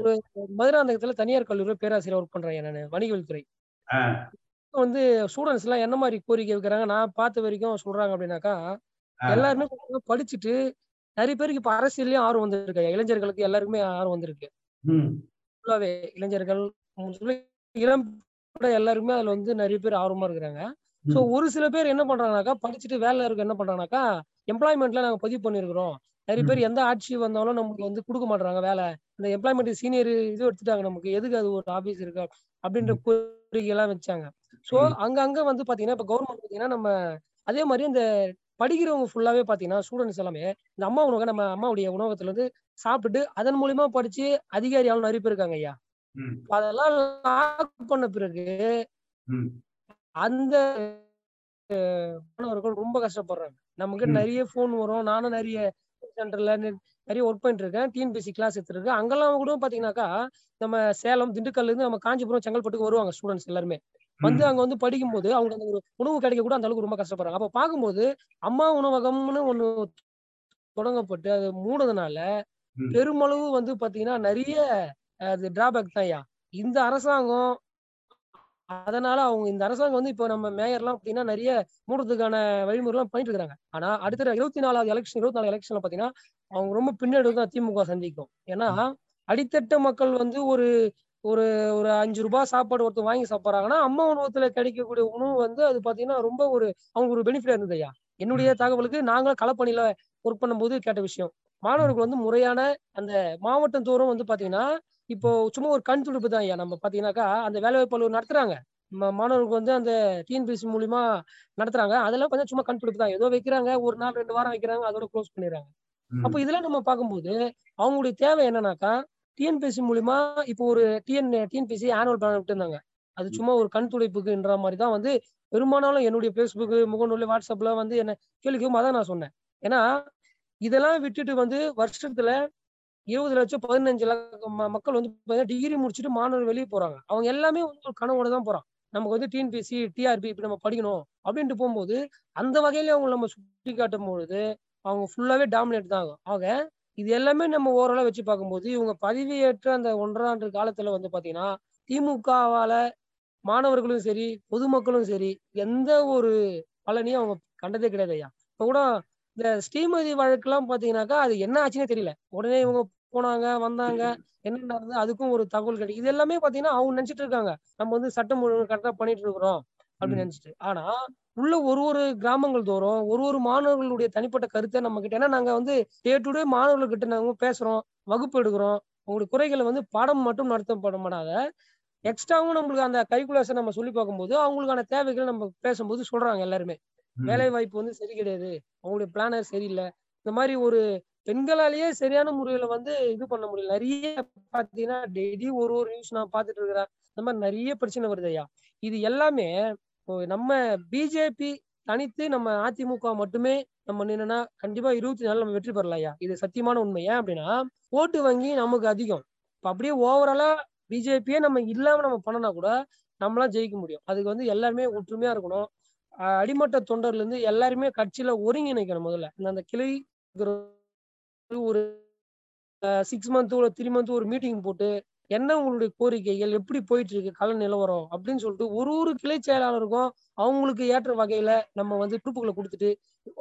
ஒரு மதுராந்தகத்துல தனியார் கல்லூரியில பேராசிரியர் ஒர்க் பண்றேன் நானு வணிகவல்துறை ஆ. வந்து ஸ்டூடெண்ட்ஸ் எல்லாம் என்ன மாதிரி கோரிக்கை வைக்கிறாங்க நான் பார்த்த வரைக்கும் சொல்றாங்க அப்படின்னாக்கா. எல்லாருமே படிச்சுட்டு நிறைய பேருக்கு இப்ப அரசியல்லயும் ஆர்வம் வந்திருக்கு இளைஞர்களுக்கு எல்லாருக்குமே ஆர்வம் வந்திருக்கு. ஃபுல்லாவே இளைஞர்கள் இளம் கூட எல்லாருமே அதுல வந்து நிறைய பேர் ஆர்வமா இருக்கிறாங்க சோ. ஒரு சில பேர் என்ன பண்றாங்கனாக்கா படிச்சுட்டு வேலை இருக்க என்ன பண்றாங்கனாக்கா எம்ப்ளாய்மெண்ட்ல நாங்க பதிவு பண்ணிருக்கிறோம் நிறைய. பேர் எந்த ஆட்சி வந்தாலும் நமக்கு வந்து கொடுக்க மாட்டாங்க வேலை இந்த எம்ப்ளாய்மெண்ட் சீனியர் இது எடுத்துட்டாங்க நமக்கு எதுக்கு அது ஒரு ஆபீஸ் இருக்கு அப்படின்ற. கோரிக்கை எல்லாம் வச்சாங்க சோ. அங்க அங்க வந்து பாத்தீங்கன்னா இப்ப கவர்மெண்ட் பாத்தீங்கன்னா நம்ம அதே மாதிரி இந்த படிக்கிறவங்க ஃபுல்லாவே பாத்தீங்கன்னா ஸ்டூடெண்ட்ஸ் எல்லாமே இந்த அம்மா உணவகம் நம்ம அம்மாவுடைய உணவகத்துல இருந்து சாப்பிட்டுட்டு அதன் மூலியமா படிச்சு அதிகாரி ஆளும் நிறைய பேர் இருக்காங்க ஐயா. அதெல்லாம் பண்ண பிறகு. அந்த மாணவர்கள் ரொம்ப கஷ்டப்படுறாங்க. நமக்கு. நிறைய ஃபோன் வரும். நானும் நிறைய சென்டர்ல நிறைய ஒர்க் பண்ணிட்டு இருக்கேன். டிஎன்பிசி கிளாஸ் எடுத்துருக்கேன் அங்கெல்லாம் கூட பாத்தீங்கன்னாக்கா நம்ம சேலம் திண்டுக்கல்ல இருந்து நம்ம காஞ்சிபுரம் செங்கல்பட்டுக்கு வருவாங்க ஸ்டூடெண்ட்ஸ் எல்லாருமே. வந்து. அங்க வந்து படிக்கும்போது அவங்க அந்த ஒரு உணவு கிடைக்க கூட அந்த அளவுக்கு ரொம்ப கஷ்டப்படுறாங்க. அப்ப பார்க்கும்போது அம்மா உணவகம்னு ஒண்ணு தொடங்கப்பட்டு அது மூடுறதுனால. பெருமளவு வந்து பாத்தீங்கன்னா நிறைய அது டிராபேக் தான் ஐயா இந்த அரசாங்கம் அதனால அவங்க இந்த அரசாங்கம் வந்து இப்போ நம்ம மேயர்லாம் பாத்தீங்கன்னா நிறைய மூடுறதுக்கான வழிமுறைலாம் பண்ணிட்டு இருக்காங்க ஆனா அடுத்த இருபத்தி நாலாவது எலெக்ஷன் இருபத்தி நாலு எலெக்ஷன்ல பாத்தீங்கன்னா அவங்க ரொம்ப பின்னாடி தான் திமுக சந்திக்கும். ஏன்னா அடித்தட்ட மக்கள் வந்து ஒரு ஒரு ஒரு அஞ்சு ரூபாய் சாப்பாடு ஒருத்தர் வாங்கி சாப்பிட்றாங்கன்னா அம்மா உணவகத்துல கிடைக்கக்கூடிய உணவு வந்து அது பாத்தீங்கன்னா ரொம்ப ஒரு அவங்க ஒரு பெனிஃபிட் இருந்தது ஐயா. என்னுடைய தகவலுக்கு நாங்களும் களப்பணியில ஒர்க் பண்ணும்போது கேட்ட விஷயம். மாணவர்கள் வந்து முறையான அந்த மாவட்டம் தோறும் வந்து பாத்தீங்கன்னா இப்போ சும்மா ஒரு கண் துடுப்பு தான் ஐயா. நம்ம பாத்தீங்கன்னாக்கா அந்த வேலைவாய்ப்பு அலுவலர் நடத்துறாங்க மாணவர்களுக்கு வந்து அந்த டிஎன்பிசி மூலியமா நடத்துறாங்க. அதெல்லாம் கொஞ்சம் சும்மா கண் துடுப்பு தான். ஏதோ வைக்கிறாங்க ஒரு நாள் ரெண்டு வாரம் வைக்கிறாங்க அதோட க்ளோஸ் பண்ணிடுறாங்க. அப்போ இதெல்லாம் நம்ம பார்க்கும்போது அவங்களுடைய தேவை என்னன்னாக்கா டிஎன்பிஎஸ்சி மூலியமா இப்போ ஒரு டிஎன் டிஎன்பிஎஸ்சி ஆனுவல் பிளான் விட்டுருந்தாங்க. அது சும்மா ஒரு கண் துடைப்புக்குன்ற மாதிரி தான் வந்து பெரும்பாலும் என்னுடைய ஃபேஸ்புக் முகநூல் வாட்ஸ்அப்ல வந்து என்ன கேள்வி கேட்கும் அதான் நான் சொன்னேன். ஏன்னா இதெல்லாம் விட்டுட்டு வந்து வருஷத்துல இருபது லட்சம் பதினஞ்சு லட்சம் மக்கள் வந்து டிகிரி முடிச்சுட்டு மாணவர் வெளியே போறாங்க. அவங்க எல்லாமே வந்து ஒரு கனவோட தான் போறான் நமக்கு வந்து டிஎன்பிஎஸ்சி டிஆர்பி இப்படி நம்ம படிக்கணும் அப்படின்ட்டு போகும்போது அந்த வகையில அவங்க நம்ம சுட்டி காட்டும் பொழுது அவங்க ஃபுல்லாவே டாமினேட் தான் ஆகும். ஆக இது எல்லாமே நம்ம ஓரளவு வச்சு பார்க்கும்போது இவங்க பதவியேற்ற அந்த ஒன்றாண்டு காலத்துல வந்து பாத்தீங்கன்னா திமுகவால மாணவர்களும் சரி பொதுமக்களும் சரி எந்த ஒரு பலனையும் அவங்க கண்டதே கிடையாது ஐயா. இப்ப கூட இந்த ஸ்ரீமதி வழக்குலாம் பாத்தீங்கன்னாக்கா அது என்ன ஆச்சுன்னே தெரியல. உடனே இவங்க போனாங்க வந்தாங்க என்ன நடந்தது அதுக்கும் ஒரு தகவல் கிடைக்கும் இது எல்லாமே பாத்தீங்கன்னா அவங்க நினைச்சிட்டு இருக்காங்க. நம்ம வந்து சட்டம் ஒழுங்கு கரெக்டா பண்ணிட்டு இருக்கிறோம் அப்படின்னு. நினைச்சிட்டு. ஆனா உள்ள ஒரு ஒரு கிராமங்கள் தோறும் ஒரு ஒரு மாணவர்களுடைய தனிப்பட்ட கருத்தை நம்ம கிட்ட ஏன்னா நாங்க வந்து டே டு டே மாணவர்கள்கிட்ட நாங்க பேசுறோம் வகுப்பு எடுக்கிறோம். உங்களுடைய குறைகளை வந்து பாடம் மட்டும் நடத்தப்பட மாட்டாத எக்ஸ்ட்ராவும் நம்மளுக்கு அந்த கரிக்குலர்ஸை நம்ம சொல்லி பார்க்கும்போது அவங்களுக்கான தேவைகளை நம்ம பேசும்போது சொல்றாங்க எல்லாருமே. வேலை வாய்ப்பு வந்து சரி கிடையாது. அவங்களுடைய பிளானர் சரியில்லை. இந்த மாதிரி ஒரு பெண்களாலேயே சரியான முறையில வந்து இது பண்ண முடியல. நிறைய பாத்தீங்கன்னா டெய்லி ஒரு ஒரு நியூஸ் நான் பார்த்துட்டு இருக்கிறேன். இந்த மாதிரி நிறைய பிரச்சனை வருது ஐயா. இது எல்லாமே நம்ம பிஜேபி தனித்து நம்ம அதிமுக மட்டுமே நம்ம நின்னா கண்டிப்பா இருபத்தி நாலு நம்ம வெற்றி பெறலாம் ஐயா. இது சத்தியமான உண்மை. ஏன் அப்படின்னா ஓட்டு வங்கி நமக்கு அதிகம். இப்ப அப்படியே ஓவராலா பிஜேபியே நம்ம இல்லாம நம்ம பண்ணனா கூட நம்மளாம் ஜெயிக்க முடியும். அதுக்கு வந்து எல்லாருமே ஒற்றுமையா இருக்கணும். அடிமட்ட தொண்டர்ல இருந்து எல்லாருமே கட்சியில ஒருங்கிணைக்கணும் முதல்ல. அந்த கிளை ஒரு சிக்ஸ் மந்த் ஒரு த்ரீ மந்த் ஒரு மீட்டிங் போட்டு என்ன உங்களுடைய கோரிக்கைகள்? எப்படி போயிட்டு இருக்கு கள நிலவரம்? அப்படின்னு சொல்லிட்டு ஒரு ஒரு கிளை செயலாளருக்கும் அவங்களுக்கு ஏற்ற வகையில நம்ம வந்து பொறுப்புகளை கொடுத்துட்டு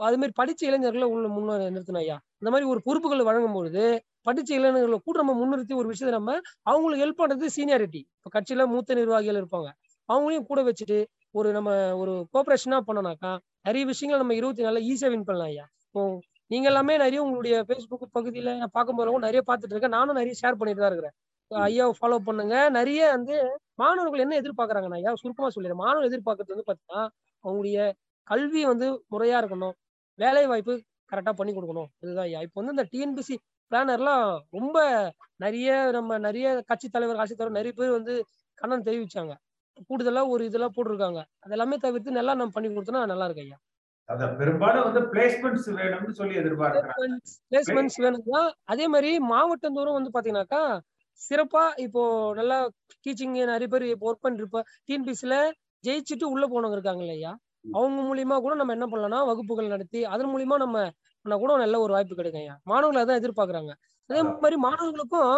அது மாதிரி படிச்ச இளைஞர்களை உள்ள முன்னே நிறுத்தணும் ஐயா. இந்த மாதிரி ஒரு பொறுப்புகளை வழங்கும் பொழுது படிச்ச இளைஞர்களை கூட நம்ம முன்னிறுத்தி ஒரு விஷயத்த நம்ம அவங்களுக்கு ஹெல்ப் பண்றது சீனியாரிட்டி இப்போ கட்சியில மூத்த நிர்வாகிகள் இருப்பாங்க. அவங்களையும் கூட வச்சுட்டு ஒரு நம்ம ஒரு கோஆபரேஷனா பண்ணனாக்கா நிறைய விஷயங்கள் நம்ம இருபத்தி நாலுல ஈஸியா வின் பண்ணலாம் ஐயா. இப்போ நீங்க எல்லாமே நிறைய உங்களுடைய ஃபேஸ்புக் பகுதியில நான் பார்க்கும்போது நிறைய பார்த்துட்டு இருக்கேன். நானும் நிறைய ஷேர் பண்ணிட்டு தான் இருக்கிறேன். ஐயாவை ஃபாலோ பண்ணுங்க. நிறைய வந்து மாணவர்கள் என்ன எதிர்பார்க்கறாங்கன்னா ஐயா சுருக்கமா சொல்லிடுறேன். மாணவர்கள் எதிர்பார்க்கறது வந்து பாத்தீங்கன்னா அவங்களுடைய கல்வி வந்து முறையா இருக்கணும். வேலை வாய்ப்பு கரெக்டா பண்ணி கொடுக்கணும். இதுதான் ஐயா. இப்போ வந்து இந்த டிஎன்பிசி பிளானர்லாம் ரொம்ப நிறைய நம்ம நிறைய கட்சி தலைவர் ஆட்சி தலைவர் நிறைய பேர் வந்து கண்ணன் தெரிவிச்சாங்க. கூடுதலா ஒரு இதெல்லாம் போட்டிருக்காங்க. அதெல்லாமே தவிர்த்து நல்லா நம்ம பண்ணி கொடுத்தோம்னா நல்லா இருக்கு ஐயா. அத பெரும்பாலும் வந்து பிளேஸ்மெண்ட்ஸ் வேணும்னு சொல்லி எதிர்பார்க்கிறாங்க. பிளேஸ்மெண்ட்ஸ் வேணும்னா அதே மாதிரி மாவட்டம் தோறும் வந்து பாத்தீங்கன்னாக்கா சிறப்பா இப்போ நல்லா டீச்சிங் நிறைய பேர் இப்போ ஒர்க் பண்ணிருப்ப டிஎன்பிசில ஜெயிச்சுட்டு உள்ள போனவங்க இருக்காங்க இல்லையா? அவங்க மூலியமா கூட நம்ம என்ன பண்ணலாம்னா வகுப்புகள் நடத்தி அதன் மூலியமா நம்ம பண்ணா கூட நல்ல ஒரு வாய்ப்பு கிடைக்கும் ஐயா. மாணவர்கள் அதான் எதிர்பார்க்கறாங்க. அதே மாதிரி மாணவர்களுக்கும்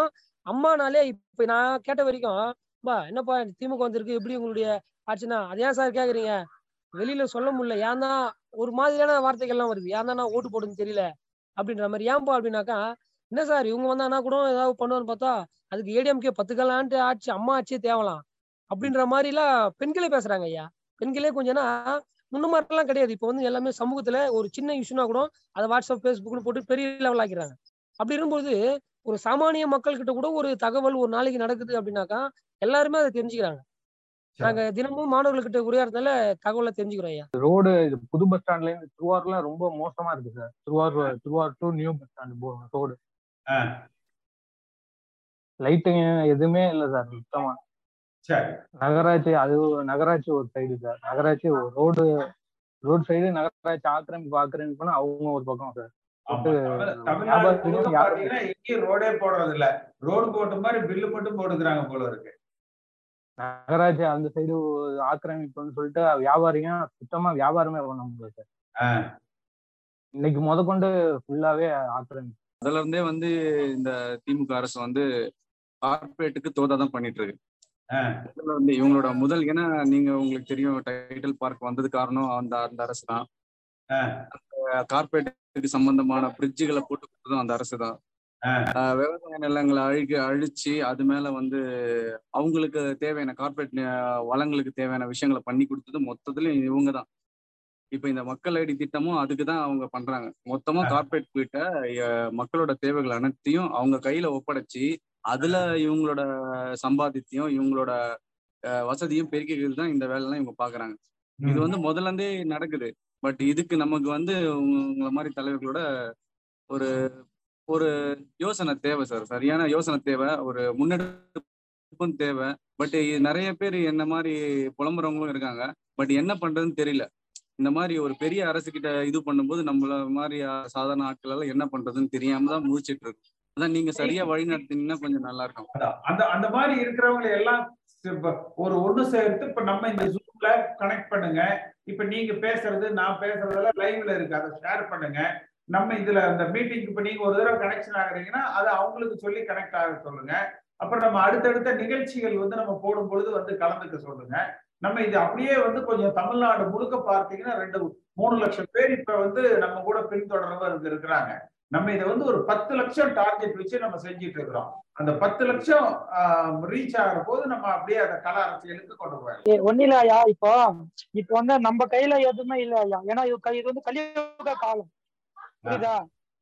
அம்மானாலே இப்ப நான் கேட்ட வரைக்கும் பா என்னப்பா திமுக வந்திருக்கு எப்படி உங்களுடைய ஆச்சுன்னா அது ஏன் சார் கேக்குறீங்க? வெளியில சொல்ல முடியல. ஏன் தான் ஒரு மாதிரியான வார்த்தைகள்லாம் வருது. ஏன் தான் ஓட்டு போடுன்னு தெரியல. அப்படின்ற மாதிரி ஏன்பா அப்படின்னாக்கா என்ன சார் இவங்க வந்தானா கூட ஏதாவது பண்ணுவான்னு பார்த்தா அதுக்கு ஏடிஎம்கே பத்துக்கலான்ட்டு ஆட்சி அம்மா ஆட்சியே தேவலாம். அப்படின்ற மாதிரி எல்லாம் பெண்களே பேசுறாங்க ஐயா. பெண்களே கொஞ்சம்னா முன்ன மாதிரிலாம் கிடையாது. இப்போ வந்து எல்லாமே சமூகத்துல ஒரு சின்ன இஷ்யூனா கூட அதை வாட்ஸ்அப் ஃபேஸ்புக்னு போட்டு பெரிய லெவல் ஆக்கிறாங்க அப்படி இருக்கும்போது ஒரு சாமானிய மக்கள் கிட்ட கூட ஒரு தகவல் ஒரு நாளைக்கு நடக்குது அப்படின்னாக்கா எல்லாருமே அதை தெரிஞ்சுக்கிறாங்க. நாங்க தினமும் மாணவர்கள்கிட்ட உரையாடுறதுனால தகவலை தெரிஞ்சுக்கிறோம் ஐயா. ரோடு இது புது பஸ் ஸ்டாண்ட்ல இருந்து திருவாரூர்லாம் ரொம்ப மோசமா இருக்கு sir. Thiruvarur Thiruvarur to new bus stand போகணும் ரோடு லைட்டுங்க எதுவுமே இல்லை சார் சுத்தமா. சரி. நகராட்சி அது நகராட்சி ஒரு சைடு சார். நகராட்சி ஒரு ரோடு ரோடு சைடு நகராட்சி ஆக்கிரமிப்பு ஆக்கிரமிப்புனா அவங்க ஒரு பக்கம் சார். ரோடே போடுறது இல்ல ரோடு போட்ட மாதிரி பில்லு மட்டும் போட்டுக்கிறாங்க போல இருக்கு. நகராட்சி அந்த சைடு ஆக்கிரமிப்புன்னு சொல்லிட்டு வியாபாரிங்க சுத்தமா வியாபாரமே பண்ண ஆ, இன்னைக்கு முத கொண்டு ஃபுல்லாவே ஆக்கிரமிப்பு. அதுல இருந்தே வந்து இந்த திமுக அரசு வந்து கார்பரேட்டுக்கு தோதா தான் பண்ணிட்டு இருக்கு. வந்து இவங்களோட முதல் ஏன்னா நீங்க உங்களுக்கு தெரியும் டைட்டில் பார்க் வந்தது காரணம் அந்த அந்த அரசு தான். கார்பரேட்டுக்கு சம்பந்தமான பிரிட்ஜுகளை போட்டு கொடுத்ததும் அந்த அரசு தான். விவசாய நிலங்களை அழிக்க அழிச்சு அது மேல வந்து அவங்களுக்கு தேவையான கார்பரேட் வளங்களுக்கு தேவையான விஷயங்களை பண்ணி கொடுத்தது மொத்தத்துல இவங்க தான். இப்ப இந்த மக்கள் ஐடி திட்டமும் அதுக்கு தான் அவங்க பண்றாங்க. மொத்தமா. கார்பரேட் கிட்ட அஹ், மக்களோட தேவைகள் அனைத்தையும் அவங்க கையில ஒப்படைச்சு அதுல இவங்களோட சம்பாதித்தையும் இவங்களோட வசதியும் பெருக்கிக்கிறது தான் இந்த வேலைலாம் இவங்க பாக்குறாங்க. இது வந்து முதல்ல இருந்தே நடக்குது. பட் இதுக்கு நமக்கு வந்து உங்களை மாதிரி தலைவர்களோட ஒரு ஒரு யோசனை தேவை சார் சரியான யோசனை தேவை ஒரு முன்னெடுப்பும் தேவை. பட் நிறைய பேர் என்ன மாதிரி புலம்புறவங்களும் இருக்காங்க. பட் என்ன பண்றதுன்னு தெரியல. இந்த மாதிரி ஒரு பெரிய அரசு கிட்ட இது பண்ணும்போது நம்மள மாதிரி சாதாரண ஆட்கள் எல்லாம் என்ன பண்றதுன்னு தெரியாம தான் முடிச்சிட்டு இருக்கு. அதான் நீங்க சரியா வழி நடத்தினீங்கன்னா கொஞ்சம் நல்லா இருக்கும். அந்த அந்த மாதிரி இருக்கிறவங்களை எல்லாம் ஒரு ஒண்ணு சேர்த்து இப்ப நம்ம இந்த ஜூம்ல கனெக்ட் பண்ணுங்க. இப்ப நீங்க பேசுறது நான் பேசுறதெல்லாம் லைவ்ல இருக்கு. அதை ஷேர் பண்ணுங்க. நம்ம இதுல அந்த மீட்டிங் இப்ப நீங்க ஒரு தடவை கனெக்ஷன் ஆகுறீங்கன்னா அதை அவங்களுக்கு சொல்லி கனெக்ட் ஆக சொல்லுங்க. அப்புறம் நம்ம அடுத்தடுத்த நிகழ்ச்சிகள் வந்து நம்ம போடும் பொழுது வந்து கலந்துக்க சொல்லுங்க. நம்ம இது அப்படியே வந்து கொஞ்சம் தமிழ்நாடு முழுக்க பார்த்தீங்கன்னா ரெண்டு மூணு லட்சம் பேர் இப்ப வந்து நம்ம கூட பின்தொடர்ந்து இருக்கிறாங்க. நம்ம இதை வந்து ஒரு பத்து லட்சம் டார்கெட் வச்சு நம்ம செஞ்சுட்டு இருக்கிறோம். அந்த பத்து லட்சம் ரீச் ஆகிற போது நம்ம அப்படியே அந்த கல அரசியலுக்கு கொண்டு போயிடலாம். ஒன்னும் இல்ல ஐயா இப்போ இப்போ வந்து நம்ம கையில எதுவுமே இல்ல ஐயா. ஏன்னா இது வந்து கலியுக காலம். புரியுதா?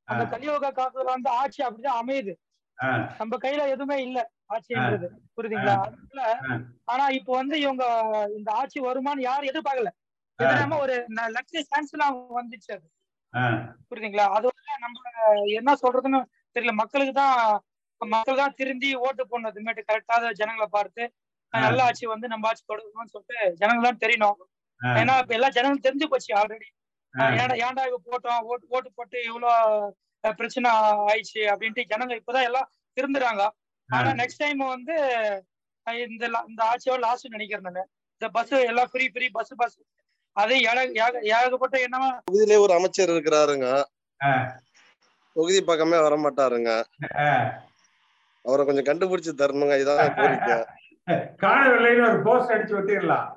அந்த கலியுக காலத்துல வந்து ஆட்சி அப்படிதான் அமையுது. நம்ம கையில எதுவுமே இல்ல ஆட்சின்றது. புரியுதுங்களா. ஆனா இப்போ வந்து இவங்க இந்த ஆட்சி வருமான்னு யாரும் எதிர்பார்க்கல. ஒரு லட்சிய சான்ஸ்ல வந்துச்சு அது. புரியுதுங்களா? அது நம்ம என்ன சொல்றதுன்னு தெரியல. மக்களுக்கு தான் மக்கள் தான் திருந்தி ஓட்டு போனதுமேட்டு கரெக்டாத ஜனங்களை பார்த்து நல்ல ஆட்சி வந்து நம்ம ஆட்சி கொடுக்கணும்னு சொல்லிட்டு ஜனங்கள் தான் தெரியணும். ஏன்னா இப்ப எல்லா ஜனங்களும் தெரிஞ்சு போச்சு ஆல்ரெடி. ஏன்டா ஏன்டா இவ போட்டோம்? ஓட்டு ஓட்டு போட்டு இவ்வளோ அஹ், பிரச்சனை ஆயிடுச்சு அப்படின்ட்டு ஜனங்க இப்பதான் எல்லாம் திருந்துறாங்க. ஆனா நெக்ஸ்ட் டைம் வந்து இந்த இந்த ஆட்சியோட லாஸ்ட் நினைக்கிறேன் நான். இந்த பஸ் எல்லாம் ஃப்ரீ ஃப்ரீ பஸ் பஸ் அது ஏக- ஏக- ஏகப்பட்ட என்னவா? தொகுதியிலே ஒரு அமைச்சர் இருக்கிறாருங்க. தொகுதி பக்கமே வர மாட்டாருங்க. அவரை கொஞ்சம் கண்டுபிடிச்சு தரணுங்க இதான் கோரிக்கை. காணவில்லைன்னு ஒரு போஸ்ட் அடிச்சு விட்டுடலாம்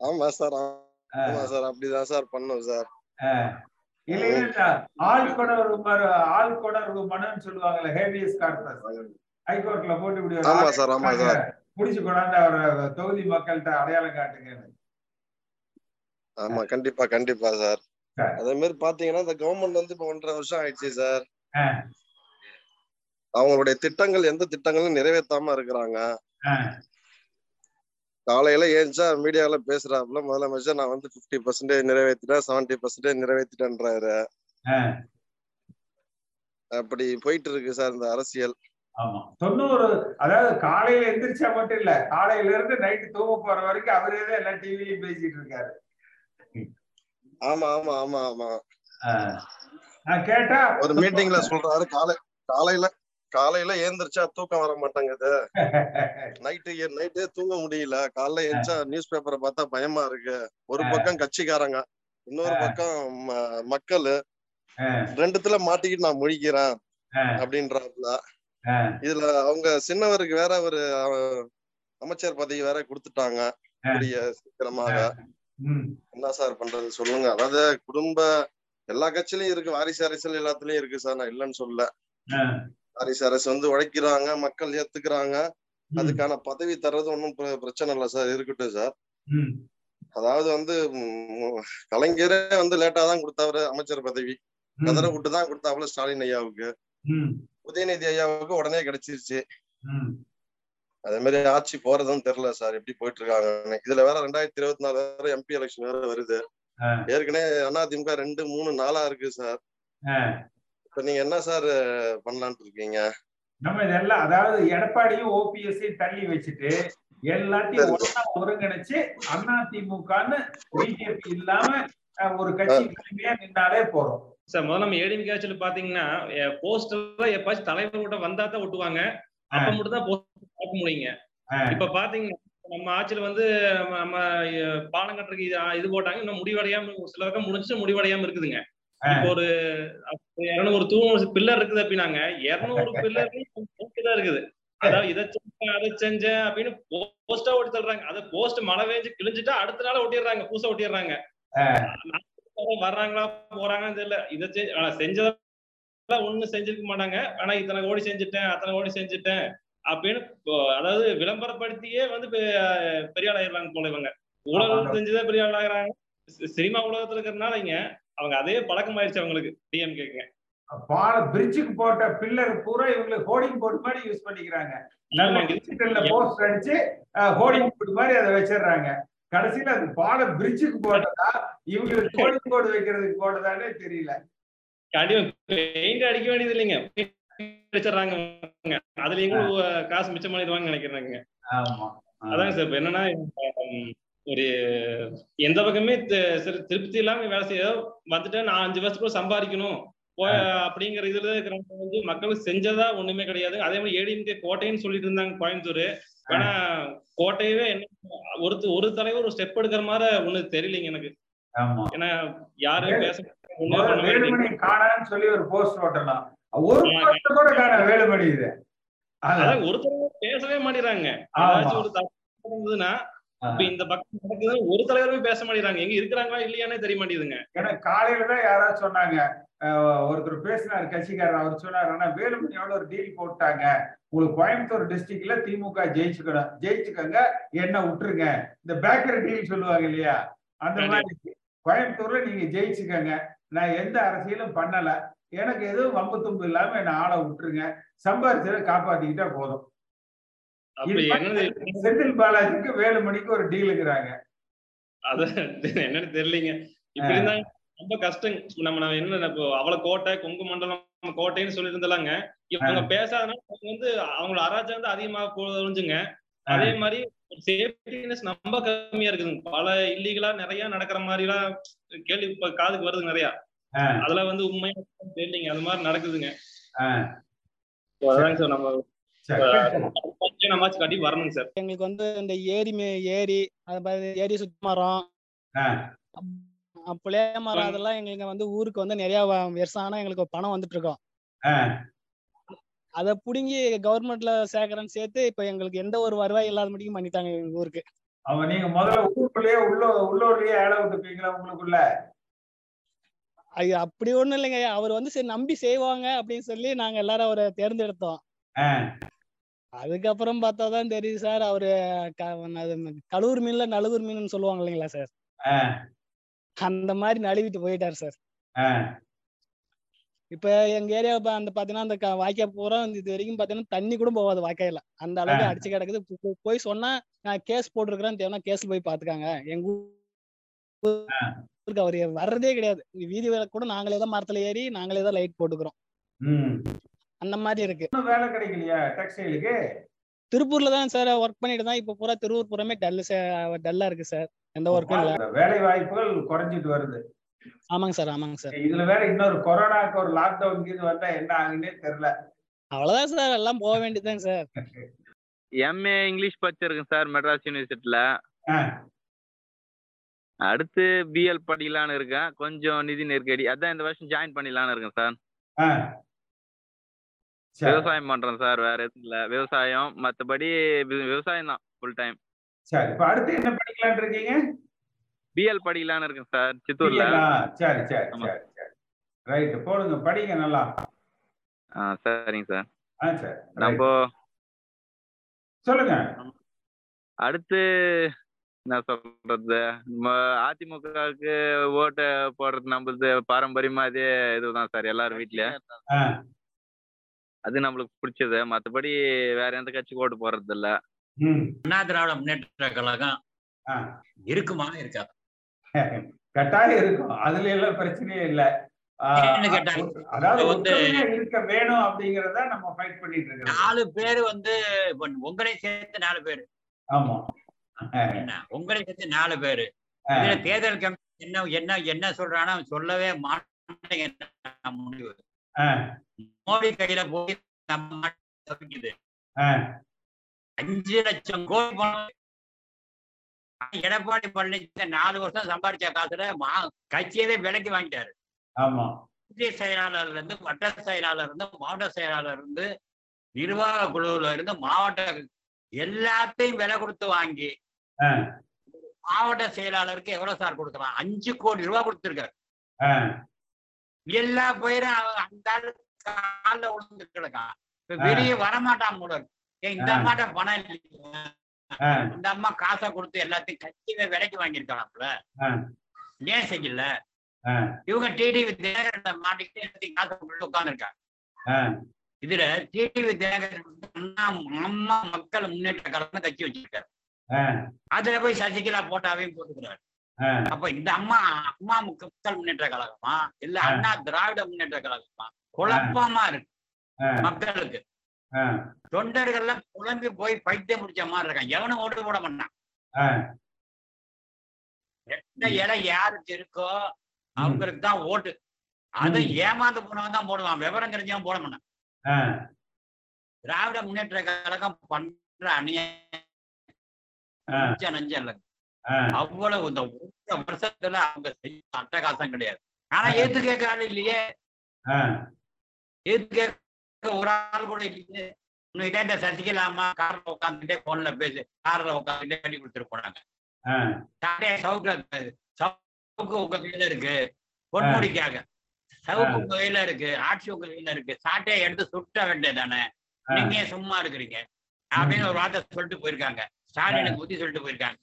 ஆமா சார் ஆமா சார் அப்படிதான் சார் பண்ணும் சார். ஆள் மனு ஆள் கொணர்வு மனுன்னு சொல்லுவாங்கல்ல ஹேபியஸ் கார்பஸ். ஹைகோர்ட்ல போட்டு ஒரு ஆமா சார், ஆமா சார். புடிச்சு கொண்டாந்து அவரை தொகுதி மக்கள்கிட்ட அடையாளம் காட்டுங்க ஆமா கண்டிப்பா கண்டிப்பா சார். அதே மாதிரி பாத்தீங்கன்னா இந்த கவர்மெண்ட் வந்து இப்ப ஒன்றரை வருஷம் ஆயிடுச்சு சார். அவங்களுடைய திட்டங்கள் எந்த திட்டங்களும் நிறைவேற்றாம இருக்கிறாங்க. காலையில ஏஞ்சா மீடியால பேசுறாப்புல முதலமைச்சர் நான் வந்து பிப்டி பர்சன்டேஜ் நிறைவேற்றிட்டேன் செவன்டி பர்சன்டேஜ் நிறைவேற்றிட்டேன்றாரு. அப்படி போயிட்டு இருக்கு சார் இந்த அரசியல் ஆமா தொண்ணூறு அதாவது காலையில எந்திரிச்சா மட்டும் இல்ல காலையில இருந்து நைட்டு தூங்க போற வரைக்கும் அவரே தான் எல்லா டிவிலையும் பேசிட்டு இருக்காரு ஆமா ஆமா ஆமா ஆமா. நான் கேட்டா ஒரு மீட்டிங்ல சொல்றாரு காலை காலையில காலையில ஏந்திரிச்சா தூக்கம் வர மாட்டேங்குது நைட்டு நைட்டே தூங்க முடியல. காலைல ஏந்திரிச்சா நியூஸ் பேப்பரை பார்த்தா பயமா இருக்கு. ஒரு பக்கம் கட்சிக்காரங்க இன்னொரு பக்கம் மக்கள் ரெண்டுத்துல மாட்டிக்கிட்டு நான் முழிக்கிறேன் ஆஹ் இதுல அவங்க சின்னவருக்கு வேற ஒரு அமைச்சர் பதவி வேற கொடுத்துட்டாங்க. சீக்கிரமாக. என்ன சார் பண்றது? சொல்லுங்க. அதாவது குடும்ப எல்லா கட்சியிலயும் இருக்கு. வாரிசு அரசியல் எல்லாத்துலயும் இருக்கு சார். நான் இல்லைன்னு சொல்ல வாரிசு அரசு வந்து உழைக்கிறாங்க மக்கள் ஏத்துக்கிறாங்க. அதுக்கான பதவி தர்றது ஒன்றும் பிரச்சனை இல்லை சார். இருக்கட்டும் சார். அதாவது வந்து கலைஞரே வந்து லேட்டா தான் கொடுத்தாரு அமைச்சர் பதவி. கதரை விட்டு தான் கொடுத்தாப்புல ஸ்டாலின் ஐயாவுக்கு. உதயநிதி ஐயாவுக்கு உடனே கிடைச்சிருச்சு. அதே மாதிரி ஆட்சி போறதுன்னு தெரியல சார் எப்படி போயிட்டு இருக்காங்க இதுல வேற ரெண்டாயிரத்தி இருபத்தி நாலு வேற எம்பி எலெக்ஷன் வேற வருது. ஏற்கனவே அதிமுக ரெண்டு மூணு நாளா இருக்கு சார். இப்ப நீங்க என்ன சார் பண்ணலான்ட்டு இருக்கீங்க? நம்ம இதெல்லாம் அதாவது எடப்பாடியும் ஓபிஎஸ்ஸையும் தள்ளி வச்சுட்டு எல்லாத்தையும் ஒண்ணா ஒருங்கிணைச்சு அண்ணா திமுகன்னு பிஜேபி இல்லாம ஒரு கட்சி தலைமையா நின்னாலே போறோம் சார் முதல்ல நம்ம ஏடிஎம் ஆட்சியில் பாத்தீங்கன்னா போஸ்டர்ல எப்பாச்சும் தலைவர் கூட வந்தா தான் ஒட்டுவாங்க. அப்ப மட்டும் தான் போஸ்டர் பார்க்க முடியுங்க இப்ப பாத்தீங்கன்னா நம்ம ஆட்சியில வந்து நம்ம பாலம் கட்டுறதுக்கு இது போட்டாங்க. இன்னும் முடிவடையாம ஒரு சில பக்கம் முடிச்சு முடிவடையாம இருக்குதுங்க. இப்போ ஒரு இருநூறு தூண் பில்லர் இருக்குது அப்படின்னாங்க. இருநூறு பில்லர் தான் இருக்குது அதாவது இதை செஞ்சேன் அதை செஞ்சேன் அப்படின்னு போஸ்டா ஒட்டி தள்ளுறாங்க. அதை போஸ்ட் மழை பெஞ்சு கிழிஞ்சிட்டா அடுத்த நாள் ஒட்டிடுறாங்க புதுசா ஒட்டிடுறாங்க. வர்றாங்களா போறாங்கன்னு தெரியல. இதை செஞ்சு செஞ்சதெல்லாம் ஒண்ணு செஞ்சிருக்க மாட்டாங்க. ஆனா இத்தனை கோடி செஞ்சுட்டேன் அத்தனை கோடி செஞ்சுட்டேன். அப்படின்னு அதாவது விளம்பரப்படுத்தியே வந்து பெரிய ஆள் ஆயிடுறாங்க போல இவங்க. உலகம் செஞ்சுதான் பெரிய ஆள் ஆகுறாங்க. சி- சினிமா உலகத்துல இருக்கிறதுனால இங்க அவங்க அதே பழக்கம் ஆயிடுச்சு அவங்களுக்கு டிஎம்கேங்க பால பிரிட்ஜுக்கு போட்ட பில்லர் பூரா இவங்களுக்கு ஹோர்டிங் போர்டு மாதிரி யூஸ் பண்ணிக்கிறாங்க. நல்ல டிஜிட்டல்ல போஸ்ட் அடிச்சு ஹோர்டிங் போர்டு மாதிரி அதை வச்சிடுறாங்க. கடைசியில அது பால பிரிட்ஜுக்கு போட்டதா இவங்களுக்கு ஹோர்டிங் போர்டு வைக்கிறதுக்கு போட்டதானே தெரியல. கண்டிப்பா பெயிண்ட் அடிக்க வேண்டியது இல்லைங்க. அவங்க. அதுல எங்க காசு மிச்சம் பண்ணிடுவாங்கன்னு நினைக்கிறாங்க அதாங்க சார் இப்ப என்னன்னா ஒரு எந்த பக்கமே திருப்தி இல்லாம வேலை செய்ய வந்துட்டு நான் அஞ்சு வருஷத்துக்குள்ள சம்பாதிக்கணும் அப்படிங்கிற இதுல இருக்கிறவங்க வந்து மக்களுக்கு செஞ்சதா ஒண்ணுமே கிடையாது. அதே மாதிரி ஏடிஎம்கே கோட்டைன்னு சொல்லிட்டு இருந்தாங்க கோயம்புத்தூர். ஆனா கோட்டையவே என்ன ஒரு ஒரு தலைவர் ஒரு ஸ்டெப் எடுக்கிற மாதிரி ஒண்ணு தெரியலைங்க எனக்கு. ஏன்னா யாரும் பேச. காணான்னு சொல்லி ஒரு போஸ்ட் ஓட்டலாம் ஒரு கூட காண வேலுமணி இது அதான். ஒருத்தர் பேசவே மாட்டேறாங்க. ஒரு தப்பு நடந்ததுன்னா இப்ப இந்த பக்கம் நடக்குது ஒரு தலைவருமே பேச மாட்டேறாங்க. எங்க இருக்கிறாங்களா இல்லையானே தெரிய மாட்டேங்குதுங்க. ஏன்னா காலையில தான் யாராவது சொன்னாங்க ஒருத்தர் பேசினார் கட்சிக்காரர். அவர் சொன்னார் ஆனா வேலுமணியோட ஒரு டீல் போட்டாங்க. உங்களுக்கு கோயம்புத்தூர் டிஸ்ட்ரிக்ட்ல திமுக ஜெயிச்சுக்கணும். ஜெயிச்சுக்கோங்க. என்ன விட்டுருங்க. இந்த பேக்கரி டீல் சொல்லுவாங்க இல்லையா? அந்த மாதிரி. கோயம்புத்தூர்ல நீங்க ஜெயிச்சுக்கோங்க. நான் எந்த அரசியலும் பண்ணல. எனக்கு எதுவும் வம்பு தும்பு இல்லாம என்ன ஆளை விட்டுருங்க. சம்பாரிச்சதை காப்பாத்திக்கிட்டா போதும். செந்தில் பாலாஜிக்கு வேலுமணிக்கு ஒரு டீலுங்கிறாங்க அது என்னன்னு தெரியலீங்க. இப்படி இருந்தா ரொம்ப கஷ்டம். நம்ம நம்ம என்ன இப்போ அவள கோட்டை கொங்கு மண்டலம் கோட்டைன்னு சொல்லி இருந்தாங்க இவங்க பேசாதனால வந்து அவங்களோட அராஜகம் வந்து அதிகமாக போதுங்க அதே மாதிரி சேஃப்டினஸ் ரொம்ப கம்மியா இருக்குதுங்க. பல இல்லீகலா நிறைய நடக்கிற மாதிரி எல்லாம் கேள்வி காதுக்கு வருது நிறைய. அதுல வந்து உண்மையா தெரியலீங்க அது மாதிரி நடக்குதுங்க. அதாங்க சார் நம்ம எங்களுக்கு வந்து இந்த ஏரி மே- ஏரி அது மாதிரி ஏரி சுத்தி மரம் புளிய மரம் அதெல்லாம் எங்களுக்கு வந்து ஊருக்கு வந்து நிறைய வருஷம் ஆனா எங்களுக்கு பணம் வந்துட்டு இருக்கோம் அதை புடுங்கி கவர்மெண்ட்ல சேர்க்கறேன்னு சேர்த்து இப்ப எங்களுக்கு எந்த ஒரு வருவாய் இல்லாத முடியும் பண்ணிட்டாங்க எங்க ஊருக்கு. அவங்க நீங்க முதல்ல ஊருக்குள்ளேயே உள்ள உள்ளூர்லயே ஏழை விட்டுப்பீங்களா உங்களுக்குள்ள? ஐயா அப்படி ஒண்ணும் இல்லைங்க. அவர் வந்து சரி நம்பி செய்வாங்க அப்படின்னு சொல்லி நாங்க எல்லாரும் அவரை தேர்ந்தெடுத்தோம். அதுக்கப்புறம் பார்த்தாதான் தெரியுது சார் அவரு க- அது கலூர் மீன்ல நழுவூர் மீன் சொல்லுவாங்க இல்லைங்களா சார்? அந்த மாதிரி நழுவிட்டு போயிட்டாரு சார். இப்ப எங்க ஏரியா அந்த பாத்தீங்கன்னா அந்த வாய்க்கா பூரா இது வரைக்கும் பாத்தீங்கன்னா தண்ணி கூட போகாது வாய்க்காயில. அந்த அளவுக்கு. அடிச்சு கிடக்குது. போய் சொன்னா நான் கேஸ் போட்டிருக்கிறேன் தேவைன்னா கேஸ்ல போய் பாத்துக்காங்க. எங்க ஊருக்கு அவர் வர்றதே கிடையாது. வீதி விளக்கு கூட நாங்களே தான் மரத்துல ஏறி நாங்களே தான் லைட் போட்டுக்கிறோம். ம். அந்த மாதிரி இருக்கு. வேலை கிடைக்கலையா டெக்ஸ்டைலுக்கு திருப்பூர்ல தான் சார் ஒர்க் பண்ணிட்டு தான் இப்ப பூரா திருப்பூர் பூராமே டல்லு டல்லா இருக்கு சார். எந்த ஒர்க்கும் இல்ல. வேலை வாய்ப்புகள் குறைஞ்சிட்டு வருது. ஆமாங்க சார் ஆமாங்க சார். இதுல வேற இன்னொரு கொரோனாக்கு ஒரு லாக்டவுன் இது வந்தா என்ன ஆகுன்னே தெரியல. அவ்வளவுதான் சார் எல்லாம் போக வேண்டியதுதாங்க சார். எம்ஏ இங்கிலீஷ் படிச்சிருக்கேன் சார் மெட்ராஸ் யூனிவர்சிட்டியில். அடுத்து பிஎல் படிக்கலான்னு இருக்கேன். கொஞ்சம் நிதி நெருக்கடி. அதான் இந்த வருஷம் ஜாயின் பண்ணிடலான்னு இருக்கேன் சார். விவசாயம் பண்றேன் சார் வேற எதுவும் இல்லை. விவசாயம் மற்றபடி விவசாயம் தான் ஃபுல் டைம் சரி. இப்ப அடுத்து என்ன படிக்கலாம்னு இருக்கீங்க? பிஎல் படிக்கலான்னு இருக்கேன் சார் சித்தூர்ல? சரி. சரி சரி ரைட் போடுங்க. படிங்க நல்லா. ஆ சரிங்க சார் ஆ சரி. நம்ம சொல்லுங்க. அடுத்து என்ன சொல்றது? அதிமுகவுக்கு ஓட்டு போடுறது நம்மளது பாரம்பரியமா அதே இதுதான் சார் எல்லாரும் வீட்லயும். அது நம்மளுக்கு பிடிச்சது. மத்தபடி வேற எந்த கட்சிக்கு ஓட்டு போடுறது இல்ல அண்ணா திராவிட முன்னேற்ற கழகம். இருக்குமா இருக்காது கட்டாயம் இருக்கும். அதுல எல்லாம் பிரச்சனையே இல்ல. அதாவது வந்து- ஒற்றுமையா இருக்க வேணும் அப்படிங்கறத நம்ம ஃபைட் பண்ணிட்டு இருக்கிறோம். நாலு பேர் வந்து உங்களை சேர்த்து நாலு பேர். ஆமா. என்ன? உங்களை சேர்த்து நாலு பேரு. இதுல தேர்தல் கமிஷன் என்ன என்ன என்ன சொல்றானா சொல்லவே மாட்டேங்க முடிவு. மோடி கையில போய் நம்ம தப்பிக்குது. அஞ்சு லட்சம் கோடி பணம். எடப்பாடி பழனிசாமி நாலு வருஷம் சம்பாதிச்ச காசுல மா கட்சியவே விலைக்கு வாங்கிட்டாரு. ஆமா. ஒன்றிய செயலாளர்ல இருந்து வட்ட செயலாளர் இருந்து மாவட்ட செயலாளர் இருந்து நிர்வாக குழுவுல இருந்து மாவட்ட எல்லாத்தையும் விலை கொடுத்து வாங்கி மாவட்ட செயலாளருக்கு எவ்வளவு சார் கொடுக்கலாம்? அஞ்சு கோடி ரூபாய் கொடுத்திருக்காரு எல்லா அவன் அந்த கால்ல விழுந்து கிடக்கான் வெளியே வரமாட்டான் போல இந்த. அம்மாட்ட பணம் இல்லையா இந்த அம்மா காசை கொடுத்து எல்லாத்தையும் கட்சியில விலைக்கு வாங்கியிருக்காங்கல்ல ஏன் செய்யல? இவங்க டிடிவி தினகரனை மாட்டிக்கிட்டு எல்லாத்தையும் காசை உள்ள உட்காந்துருக்காங்க ஆ, இதுல டிடிவி அண்ணா அம்மா மக்கள் முன்னேற்ற கழகம் கட்சி வச்சிருக்காரு. அதுல போய் சசிகலா போட்டாவையும் போட்டுக்கிறாரு அப்ப இந்த அம்மா அம்மா முக்க- மக்கள் முன்னேற்ற கழகமா? இல்ல. அண்ணா திராவிட முன்னேற்ற கழகமா? குழப்பமா இருக்கு மக்களுக்கு. ஆ, தொண்டர்கள்லாம் குழம்பி போய் பைத்தியம் முடிச்ச மாதிரி இருக்கான் எவனும் ஓட்டு போட மாட்டான். எந்த இலை யாருக்கு இருக்கோ அவங்களுக்கு தான் ஓட்டு. அதை ஏமாந்து போனவன் தான் போடுவான். விவரம் தெரிஞ்சவன் போட மாட்டான். திராவிட முன்னேற்ற கழகம் பண்ற அநியாயம் கொஞ்சம் நஞ்சம் இல்லைங்க அவ்வளவு இந்த ஒரு வருஷத்துல அவங்க செய்ய அட்டகாசம் கிடையாது. ஆனா ஏத்து கேட்க ஆள் இல்லையே. ஏத்து கேட்க ஒரு ஆள் கூட இல்லையே. இந்த சசிகலாமா கார்ல உட்காந்துட்டே போன்ல பேசு கார்ல உட்காந்துட்டே பண்ணி கொடுத்துட்டு போனாங்க சவுக்கு சவுக்கு உங்க கையில இருக்கு. பொன்முடிக்காக சவுக்கு உங்க கையில இருக்கு. ஆட்சி உங்க கையில இருக்கு. சாட்டையை எடுத்து சுட்ட வேண்டியதானே நீங்க ஏன் சும்மா இருக்கிறீங்க? அப்படின்னு ஒரு வார்த்தை சொல்லிட்டு போயிருக்காங்க. ஸ்டாலினுக்கு புத்தி சொல்லிட்டு போயிருக்காங்க.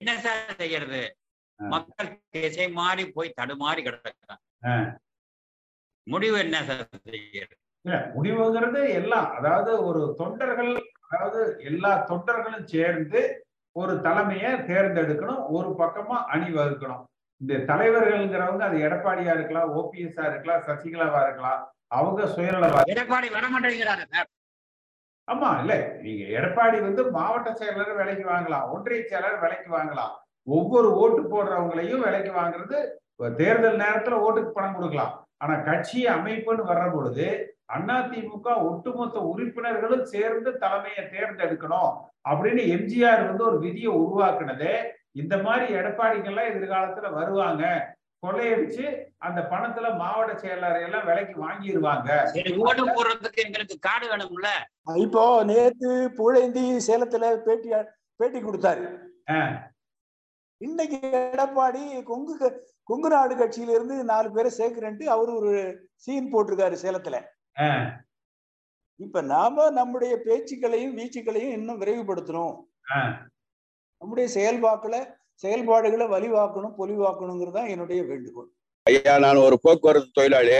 என்ன சார் செய்யறது? மக்கள் திசை மாறி போய் தடுமாறி கிடக்கிறாங்க. முடிவு என்ன சார் செய்யறது? முடிவுங்கிறது எல்லாம். அதாவது ஒரு தொண்டர்கள் அதாவது எல்லா தொண்டர்களும் சேர்ந்து ஒரு தலைமையை தேர்ந்தெடுக்கணும் ஒரு பக்கமா அணி வகுக்கணும். இந்த தலைவர்கள்ங்கிறவங்க அது எடப்பாடியா இருக்கலாம் ஓபிஎஸ்ஆ இருக்கலாம் சசிகலாவா இருக்கலாம் அவங்க சுயநலவா எடப்பாடி வர மாட்டேங்கிறாரு சார். ஆமா இல்ல. நீங்க எடப்பாடி வந்து மாவட்ட செயலர் விலைக்கு வாங்கலாம் ஒன்றிய செயலர் விலைக்கு வாங்கலாம். ஒவ்வொரு ஓட்டு போடுறவங்களையும் விலைக்கு வாங்குறது தேர்தல் நேரத்துல ஓட்டுக்கு பணம் கொடுக்கலாம். ஆனா கட்சி அமைப்புன்னு வர்ற பொழுது அதிமுக ஒட்டுமொத்த உறுப்பினர்களும் சேர்ந்து தலைமையை தேர்ந்தெடுக்கணும் அப்படின்னு எம்ஜிஆர் வந்து ஒரு விதியை உருவாக்குனதே. இந்த மாதிரி எடப்பாடிகள்லாம் எதிர்காலத்துல வருவாங்க. கொள்ளையடிச்சு அந்த பணத்துல மாவட்ட செயலாளர் எல்லாம் விலைக்கு வாங்கிடுவாங்க ஓட்டு போடுறதுக்கு எங்களுக்கு கார்டு வேணும்ல? இப்போ நேத்து புழைந்தி சேலத்துல பேட்டி பேட்டி கொடுத்தாரு. இன்னைக்கு எடப்பாடி கொங்கு க- கொங்கு நாடு கட்சியில இருந்து நாலு பேரை சேர்க்கிறேன்ட்டு அவரு ஒரு சீன் போட்டிருக்காரு சேலத்துல. இப்ப நாம நம்முடைய பேச்சுக்களையும் வீச்சுக்களையும் இன்னும் விரைவுபடுத்தணும். நம்முடைய செயல்பாக்களை செயல்பாடுகளை வலிவாக்கணும் பொலிவாக்கணுங்கிறது தான் என்னுடைய வேண்டுகோள். ஐயா நான் ஒரு போக்குவரத்து தொழிலாளி.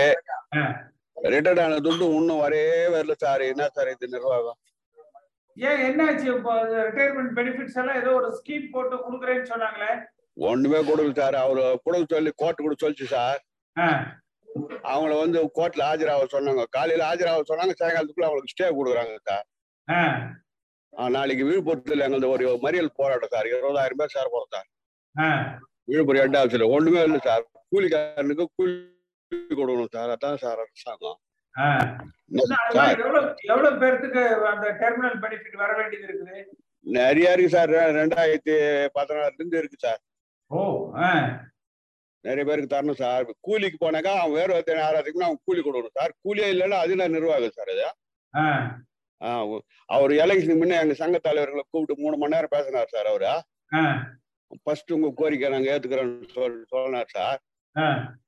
ரிட்டையர்ட் ஆன துண்டு இன்னும் வரவே வரல சார். என்ன சார் இது நிர்வாகம்? ஏன் என்னாச்சு இப்போ? ரிட்டையர்மெண்ட் பெனிஃபிட்ஸ் எல்லாம் ஏதோ ஒரு ஸ்கீம் போட்டு கொடுக்குறேன்னு சொன்னாங்களே. ஒண்ணுமே கொடுக்கல சார். அவரு கொடுக்க சொல்லி கோர்ட் கூட சொல்லிச்சு சார். அவங்கள வந்து கோர்ட்ல ஆஜராக சொன்னாங்க. காலையில ஆஜராக சொன்னாங்க சாயங்காலத்துக்குள்ள அவங்களுக்கு ஸ்டே கொடுக்குறாங்க சார். நாளைக்கு விழுப்புரத்துல எங்களது ஒரு மறியல் போராட்டம் சார். இருபதாயிரம் பேர் சார் போறோம் சார். விழுப்புரம் ஹெட் ஆஃபீஸ்ல ஒண்ணுமே இல்லை சார். கூலிக்காரனுக்கு கூலி கொடுக்கணும் சார். அதான் சார் அரசாங்கம். இன்னும் அது மாதிரி எவ்வளவு எவ்வளவு பேர்த்துக்கு அந்த டெர்மினல் பெனிஃபிட் வர வேண்டியது இருக்குது? நிறைய இருக்கு சார். ரெண்டாயிரத்தி பதினாறுல இருந்து இருக்கு சார். ஓ நிறைய பேருக்கு தரணும் சார். கூலிக்கு போனாக்கா அவன் வேற ஒருத்தன் யாராச்சுக்குன்னா அவன் கூலி கொடுக்கணும் சார். கூலியே இல்லைன்னா அது நான் நிர்வாகம் சார் அது அவர் எலெக்ஷனுக்கு முன்ன எங்க சங்க தலைவர்களை கூப்பிட்டு மூணு மணி நேரம் பேசினார் சார் அவரு. ஃபர்ஸ்ட் உங்க கோரிக்கை நாங்க ஏத்துக்கிறோம்னு சொல் சொன்னார் சார்.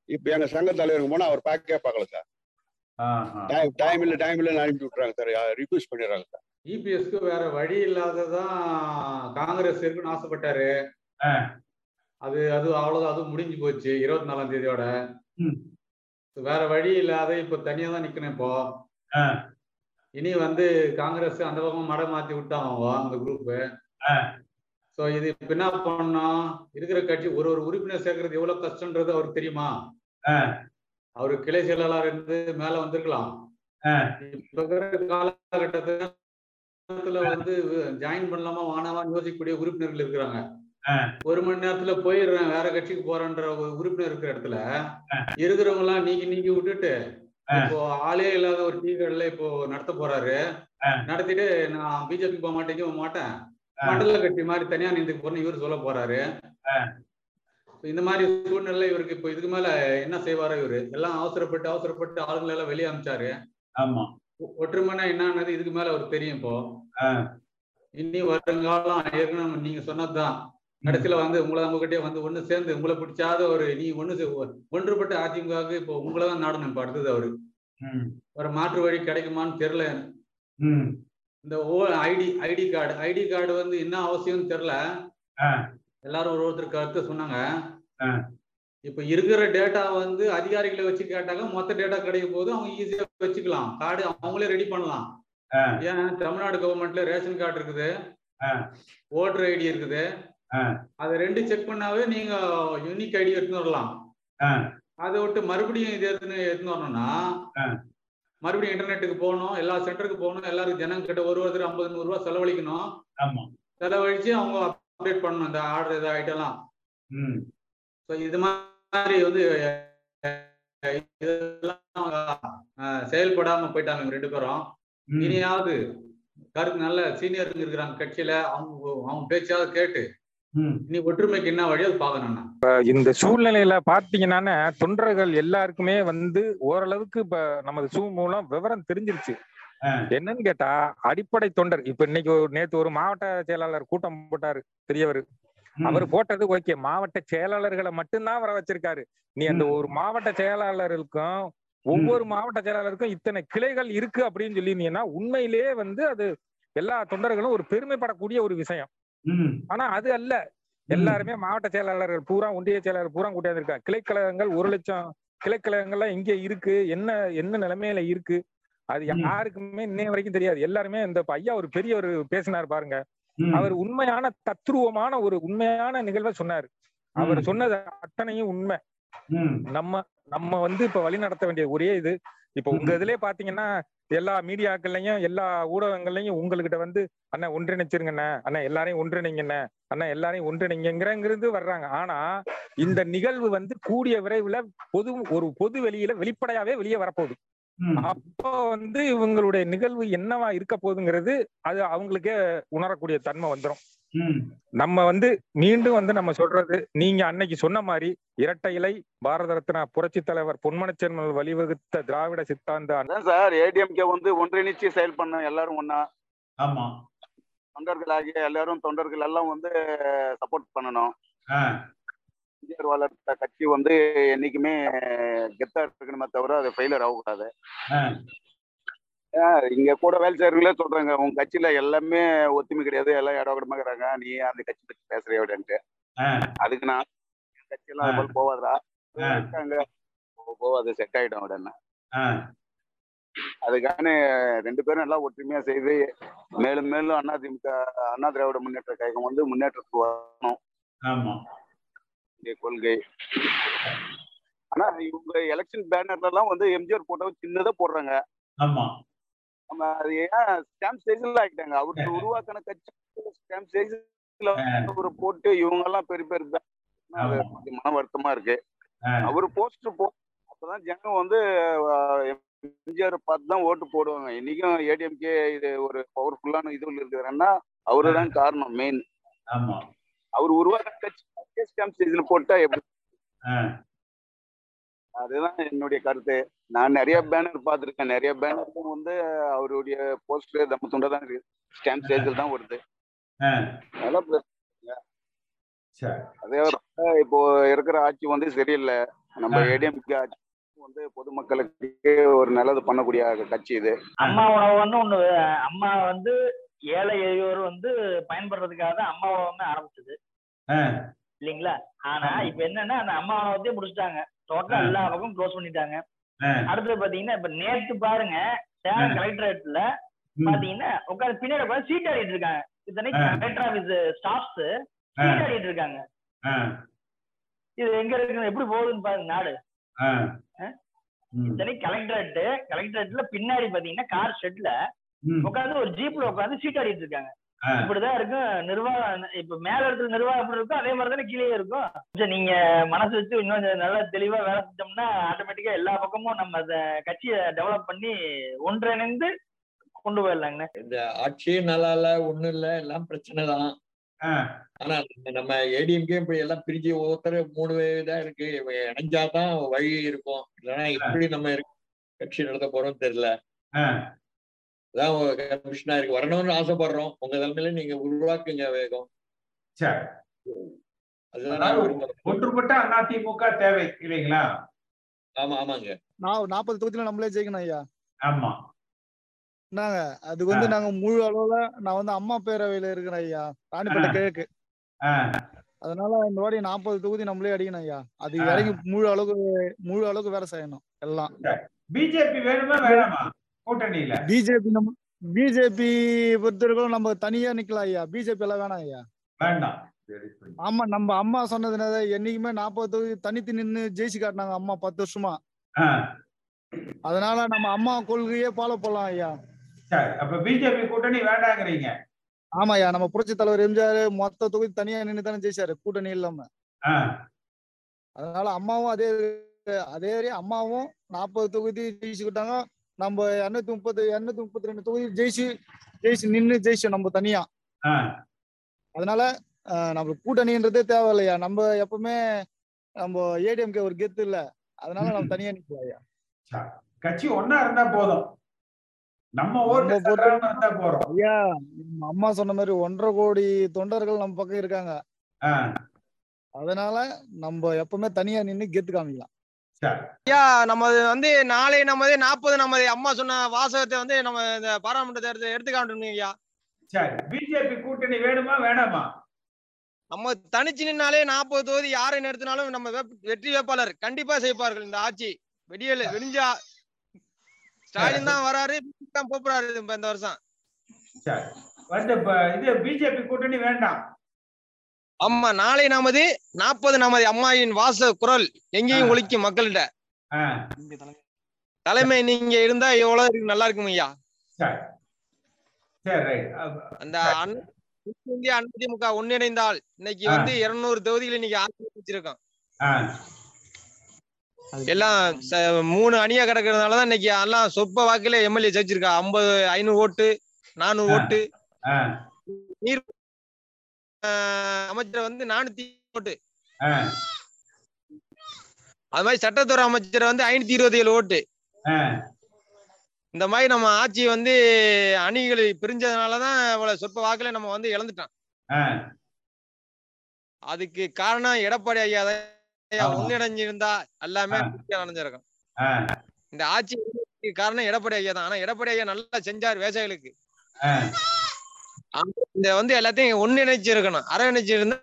இப்ப எங்க சங்க தலைவருக்கு போனா அவர் பேக்கே பார்க்கல சார். டைம் டைம் இல்ல டைம் இல்ல அனுப்பி விட்டுறாங்க சார். ரிக்வஸ்ட் பண்ணிடுறாங்க சார். இபிஎஸ்க்கு வேற வழி இல்லாததான் காங்கிரஸ் இருக்குன்னு ஆசைப்பட்டாரு. அது அது அவ்வளவுதான் அது முடிஞ்சு போச்சு இருபத்தி நாலாம் தேதியோட வேற வழி இல்லாத இப்ப தனியா தான் நிக்கணும் இப்போ. இனி வந்து காங்கிரஸ் அந்த பக்கம் மடை மாத்தி விட்டாங்க அந்த குரூப் சோ இது இப்ப என்ன பண்ணோம் இருக்கிற கட்சி ஒரு ஒரு உறுப்பினர் சேர்க்கறது எவ்வளவு கஷ்டம்ன்றது அவருக்கு தெரியுமா? அவரு கிளை செயலாளர் இருந்து மேல வந்திருக்கலாம். இப்ப இருக்கிற காலகட்டத்துல வந்து ஜாயின் பண்ணலாமா வானாமான்னு யோசிக்கக்கூடிய உறுப்பினர்கள் இருக்கிறாங்க. ஒரு மணி நேரத்துல போயிடுறேன் வேற கட்சிக்கு போறேன்ற ஒரு உறுப்பினர் இருக்கிற இடத்துல. இருக்கிறவங்க எல்லாம் நீக்கி நீக்கி விட்டுட்டு இப்போ ஆளே இல்லாத ஒரு டீ கடையில இப்போ நடத்த போறாரு. நடத்திட்டு நான் பிஜேபி போக மாட்டேங்க போக மாட்டேன். மண்டல கட்சி மாதிரி தனியா நின்று போறேன்னு இவர் சொல்ல போறாரு. இந்த மாதிரி சூழ்நிலை இவருக்கு இப்போ இதுக்கு மேல என்ன செய்வாரோ இவரு? எல்லாம் அவசரப்பட்டு அவசரப்பட்டு ஆளுங்களை எல்லாம் வெளியே அமிச்சாரு. ஆமா. ஒற்றுமைனா என்னன்றது இதுக்கு மேல அவருக்கு தெரியும் இப்போ. இனி வருங்காலம் ஏற்கனவே நீங்க சொன்னதுதான். கடைசியில வந்து உங்களை உங்ககிட்டயே வந்து ஒண்ணு சேர்ந்து உங்களை பிடிச்சாத ஒரு நீ ஒண்ணு ஒன்றுபட்ட அதிமுகவுக்கு இப்போ உங்களை தான் நாடணும் இப்ப அடுத்தது அவரு. ஒரு மாற்று வழி கிடைக்குமான்னு தெரியல. இந்த ஓ ID ID card ID card வந்து என்ன அவசியம்னு தெரியல. எல்லாரும் ஒரு ஒருத்தர் கருத்து சொன்னாங்க. இப்ப இருக்கிற டேட்டா வந்து அதிகாரிகளை வச்சு கேட்டாங்க மொத்த டேட்டா கிடைக்கும் போது அவங்க ஈஸியா வச்சுக்கலாம். கார்டு அவங்களே ரெடி பண்ணலாம். ஏன்? தமிழ்நாடு கவர்மெண்ட்ல ரேஷன் கார்டு இருக்குது. ஓட்டர் ஐடி இருக்குது. அதை ரெண்டு செக் பண்ணாவே நீங்க யூனிக் ஐடி எடுத்துன்னு வரலாம். அதை விட்டு மறுபடியும் இது எடுத்துன்னு எடுத்துன்னு வரணும்னா மறுபடியும் இன்டர்நெட்டுக்கு போகணும் எல்லா சென்டருக்கு போகணும் எல்லாருக்கும் ஜனங்க கிட்ட ஒரு ஒருத்தர் ஐம்பது நூறு ரூபாய் செலவழிக்கணும். ஆமா. செலவழிச்சு அவங்க அப்டேட் பண்ணணும் இந்த ஆர்டர் இது ஐட்டம்லாம் ஸோ இது மாதிரி வந்து இதெல்லாம் செயல்படாம போயிட்டாங்க ரெண்டு பேரும். இனியாவது கருத்து நல்ல சீனியருங்க இருக்கிறாங்க கட்சியில அவங்க அவங்க பேச்சாவது கேட்டு இனி ஒற்றுமைக்கு என்ன வழி? அது இந்த சூழ்நிலையில பாத்தீங்கன்னா தொண்டர்கள் எல்லாருக்குமே வந்து ஓரளவுக்கு இப்ப நமது சூ மூலம் விவரம் தெரிஞ்சிருச்சு. என்னன்னு கேட்டா அடிப்படை தொண்டர் இப்ப இன்னைக்கு ஒரு நேத்து ஒரு மாவட்ட செயலாளர் கூட்டம் போட்டாரு பெரியவர். அவர் போட்டது ஓகே மாவட்ட செயலாளர்களை மட்டும்தான் வர வச்சிருக்காரு. நீ அந்த ஒரு மாவட்ட செயலாளருக்கும் ஒவ்வொரு மாவட்ட செயலாளருக்கும் இத்தனை கிளைகள் இருக்கு அப்படின்னு சொல்லியிருந்தீங்கன்னா உண்மையிலேயே வந்து அது எல்லா தொண்டர்களும் ஒரு பெருமைப்படக்கூடிய ஒரு விஷயம். ஆனா அது அல்ல. எல்லாருமே மாவட்ட செயலாளர்கள் பூரா ஒன்றிய செயலாளர் பூரா கூட்டியாந்து இருக்காங்க கிளைக்கழகங்கள் ஒரு லட்சம் கிளைக்கழகங்கள்லாம் இங்க இருக்கு. என்ன என்ன நிலைமையில இருக்கு? அது யாருக்குமே இன்னைய வரைக்கும் தெரியாது. எல்லாருமே இந்த ஐயா ஒரு பெரிய ஒரு பேசினார் பாருங்க. அவர் உண்மையான தத்ரூபமான ஒரு உண்மையான நிகழ்வை சொன்னாரு. அவர் சொன்னது அத்தனையும் உண்மை. நம்ம நம்ம வந்து இப்ப வழி நடத்த வேண்டிய ஒரே இது. இப்ப உங்க இதுலயே பாத்தீங்கன்னா எல்லா மீடியாக்கள்லயும் எல்லா ஊடகங்கள்லயும் உங்ககிட்ட வந்து அண்ணா ஒன்றிணைச்சிருங்கண்ணே. அண்ணா எல்லாரையும் ஒன்றிணைங்கண்ணே. அண்ணா எல்லாரையும் ஒன்றிணைங்கிறது வர்றாங்க. ஆனா இந்த நிகழ்வு வந்து கூடிய விரைவுல பொது ஒரு பொது வெளியில வெளிப்படையாவே வெளியே வரப்போகுது. அப்போ வந்து இவங்களுடைய நிகழ்வு என்னவா இருக்க போகுதுங்கிறது அது அவங்களுக்கே உணரக்கூடிய தன்மை வந்துடும் நம்ம வந்து மீண்டும் வந்து நம்ம சொல்றது நீங்க அன்னைக்கு சொன்ன மாதிரி இரட்டை இலை பாரத ரத்னா புரட்சி தலைவர் பொன்மனச்செல்வன் வழிவகுத்த திராவிட சித்தாந்த சார் ஏடிஎம்கே வந்து ஒன்றிணைச்சு செயல் பண்ண எல்லாரும் ஒன்னா ஆமா. தொண்டர்கள் ஆகிய எல்லாரும் தொண்டர்கள் எல்லாம் வந்து சப்போர்ட் பண்ணணும். இந்தியர் வளர்த்த கட்சி வந்து என்னைக்குமே கெத்தா இருக்கணுமே தவிர அது ஃபெயிலர் ஆகக்கூடாது. இங்க கூட வேலை செய்யறவங்களே சொல்றாங்க உங்க கட்சியில எல்லாமே ஒத்துமை கிடையாது எல்லாம் இடமா இருக்கிறாங்க நீ அந்த கட்சி பத்தி பேசுறிய அப்படின்ட்டு. அதுக்கு நான் கட்சியெல்லாம் அது போல போவாதா இருக்காங்க. போவாது செட் ஆயிடும் உடனே அதுக்கான ரெண்டு பேரும் எல்லாம் ஒற்றுமையா செய்து மேலும் மேலும் அதிமுக அண்ணா திராவிட முன்னேற்ற கழகம் வந்து முன்னேற்றத்துக்கு வரணும். கொள்கை. ஆனா இவங்க எலெக்ஷன் பேனர்ல எல்லாம் வந்து எம்ஜிஆர் போட்டோ சின்னதா போடுறாங்க. ஆமா. நம்ம அது ஏன் ஸ்டாம்ப் சைஸ்ல ஆக்கிட்டாங்க. அவருக்கு உருவாக்கின கட்சி ஸ்டாம்ப் சைஸ்ல ஒரு போட்டு இவங்க எல்லாம் பெரிய பெரிய மன வருத்தமா இருக்கு. அவரு போஸ்டர் போ அப்பதான் ஜனம் வந்து எம்ஜிஆர் பார்த்து தான் ஓட்டு போடுவாங்க. இன்னைக்கும் ஏடிஎம்கே இது ஒரு பவர்ஃபுல்லான இதுல இருக்குதுன்னா அவரு தான் காரணம் மெயின் அவர் உருவாக்க கட்சி ஸ்டாம்ப் சைஸ்ல போட்டா எப்படி அதுதான் என்னுடைய கருத்து. நான் நிறைய பேனர் பார்த்துருக்கேன். நிறைய பேனருக்கும் வந்து அவருடைய போஸ்டர் தம்ம துண்டை தான் இருக்கு. ஸ்டாம்ப் சைஸ்ல தான் வருது. அதே இப்போ இருக்கிற ஆட்சி வந்து சரியில்லை. நம்ம ஏடிஎம்கே ஆட்சி வந்து பொதுமக்களுக்கு ஒரு நல்லது பண்ணக்கூடிய கட்சி இது. அம்மா உணவு வந்து ஒண்ணு அம்மா வந்து ஏழை எளியோர் வந்து பயன்படுறதுக்காக தான் அம்மா உணவுமே ஆரம்பிச்சது. இல்லைங்களா? ஆனா இப்ப என்னன்னா அந்த அம்மா உணவத்தையே முடிச்சிட்டாங்க. டோட்டலா எல்லா பக்கம் க்ளோஸ் பண்ணிட்டாங்க. அடுத்தது பாத்தீங்கன்னா இப்ப நேத்து பாருங்க சேலம் கலெக்டரேட்ல பாத்தீங்கன்னா உட்காந்து பின்னாடி உட்காந்து சீட் ஆடிட்டு இருக்காங்க. இத்தனைக்கு கலெக்டர் ஆபீஸ் ஸ்டாஃப்ஸ் சீட் ஆடிட்டு இருக்காங்க. இது எங்க இருக்கு எப்படி போகுதுன்னு பாருங்க நாடு. இத்தனைக்கு கலெக்டரேட் கலெக்டரேட்ல பின்னாடி பாத்தீங்கன்னா கார் ஷெட்ல உட்காந்து ஒரு ஜீப்ல உட்காந்து சீட் ஆடிட்டு இருக்காங்க. இப்படிதான் இருக்கும். நிர்வாகம் இப்ப மேல இருக்கிற நிர்வாகம் எப்படி இருக்கும் அதே மாதிரி தானே கீழே இருக்கும். கொஞ்சம் நீங்க மனசு வச்சு இன்னும் நல்லா தெளிவா வேலை செஞ்சோம்னா ஆட்டோமேட்டிக்கா எல்லா பக்கமும் நம்ம அந்த கட்சியை டெவலப் பண்ணி ஒன்றிணைந்து கொண்டு போயிடலாங்கண்ணே. இந்த ஆட்சியும் நல்லா இல்ல ஒண்ணும் இல்ல எல்லாம் பிரச்சனை தான். ஆனா நம்ம ஏடிஎம்கே இப்படி எல்லாம் பிரிஞ்சு ஒவ்வொருத்தர் மூணு இதா இருக்கு. இணைஞ்சாதான் வழி இருக்கும். இல்லைன்னா எப்படி நம்ம கட்சி நடத்த போறோம் தெரியல. அதான் கமிஷனா இருக்கு. வரணும்னு ஆசைப்படுறோம். உங்க தலைமையில நீங்க உருவாக்குங்க வேகம். ஒன்றுபட்ட அதிமுக தேவை இல்லைங்களா? ஆமா ஆமாங்க. நான் நாற்பது தொகுதியில நம்மளே ஜெயிக்கணும் ஐயா. ஆமா. நாங்க அதுக்கு வந்து நாங்க முழு அளவுல நான் வந்து அம்மா பேரவையில இருக்கிறேன் ஐயா. ராணிப்பேட்டை கிழக்கு. அதனால இந்த வாட்டி நாற்பது தொகுதி நம்மளே அடிக்கணும் ஐயா. அது இறங்கி முழு அளவுக்கு முழு அளவுக்கு வேலை செய்யணும். எல்லாம். பிஜேபி வேணுமா வேணாமா? கூட்டணியில. பிஜேபி நம்ம பிஜேபி பொறுத்தவரைக்கும் நம்ம தனியா நிக்கலாம் ஐயா. பிஜேபி எல்லாம் வேணாம் ஐயா. வேண்டாம். ஆமா நம்ம அம்மா சொன்னதுனால என்னைக்குமே நாற்பது தொகுதி தனித்து நின்னு ஜெயிச்சு காட்டினாங்க அம்மா பத்து வருஷமா. அதனால நம்ம அம்மா கொள்கையே ஃபாலோ பண்ணலாம் ஐயா. சரி அப்ப பிஜேபி கூட்டணி வேண்டாங்கிறீங்க. ஆமா ஐயா நம்ம புரட்சி தலைவர் எம்ஜிஆர் மொத்த தொகுதி தனியா நின்று தானே ஜெயிச்சாரு கூட்டணி இல்லாம. அதனால அம்மாவும் அதே அதே அம்மாவும் நாற்பது தொகுதி ஜெயிச்சுக்கிட்டாங்க. நம்ம இருநூத்தி முப்பது இருநூத்தி முப்பத்தி ரெண்டு தொகுதி ஜெயிச்சு ஜெயிச்சு நின்று ஜெயிச்சோம் நம்ம தனியா. அதனால நம்மளுக்கு கூட்டணின்றதே தேவையில்லையா? நம்ம எப்பவுமே நம்ம ஏடிஎம்கே ஒரு கெத்து இல்ல. அதனால நம்ம தனியா நிக்கலாம் ஐயா கட்சி ஒன்னா இருந்தா போதும். நம்ம ஐயா அம்மா சொன்ன மாதிரி ஒன்றரை கோடி தொண்டர்கள் நம்ம பக்கம் இருக்காங்க. அதனால நம்ம எப்பவுமே தனியா நின்று கெத்து காமிக்கலாம். ஐயா நம்ம வந்து நாளை நமது நாற்பது நமது அம்மா சொன்ன வாசகத்தை வந்து நம்ம இந்த பாராளுமன்ற தேர்தல் எடுத்துக்காட்டணும் ஐயா. சரி. பிஜேபி கூட்டணி வேணுமா வேணாமா? நம்ம தனிச்சு நின்னாலே நாற்பது தொகுதி யாரை நிறுத்தினாலும் நம்ம வெற்றி வேட்பாளர் கண்டிப்பா செய்ப்பார்கள் இந்த ஆட்சி. வெடியல வெடிஞ்சா ஸ்டாலின் தான் வராரு தான் போறாரு இந்த வருஷம். இது பிஜேபி கூட்டணி வேண்டாம். ஆமா நாளை நமது நாற்பது நமது அம்மாயின் வாச குரல் எங்கேயும் ஒழிக்கும் மக்கள்கிட்ட. தலைமை நீங்க இருந்தா எவ்வளவு இருக்கு நல்லா இருக்கும் ஐயா. அந்த இந்தியா அதிமுக ஒன்றிணைந்தால் இன்னைக்கு வந்து இருநூறு தொகுதிகள் இன்னைக்கு ஆரம்பிச்சிருக்கோம் எல்லாம் மூணு அணியா கிடக்கிறதுனாலதான் இன்னைக்கு எல்லாம் சொற்ப வாக்குல எம்எல்ஏ ஜெயிச்சிருக்கா. ஐம்பது ஐநூறு ஓட்டு நானூறு ஓட்டு. நீர் அமைச்சர் வந்து நானூத்தி ஓட்டு. அது மாதிரி சட்டத்துறை அமைச்சர் வந்து ஐநூத்தி இருபத்தி ஏழு ஓட்டு. இந்த மாதிரி நம்ம ஆட்சி வந்து அணிகள் பிரிஞ்சதுனாலதான் இவ்வளவு சொற்ப வாக்குல நம்ம வந்து இழந்துட்டோம். அதுக்கு காரணம் எடப்பாடி ஐயா ஒன்றிணைஞ்சிருந்தா எல்லாமே நடந்திருக்கும் இந்த ஆட்சி காரணம் எடப்பாடி ஐயா தான். ஆனா எடப்பாடி ஐயா நல்லா செஞ்சார் விவசாயிகளுக்கு இந்த வந்து எல்லாத்தையும் ஒன்றிணைச்சு இருக்கணும் அரவணைச்சு இருந்தா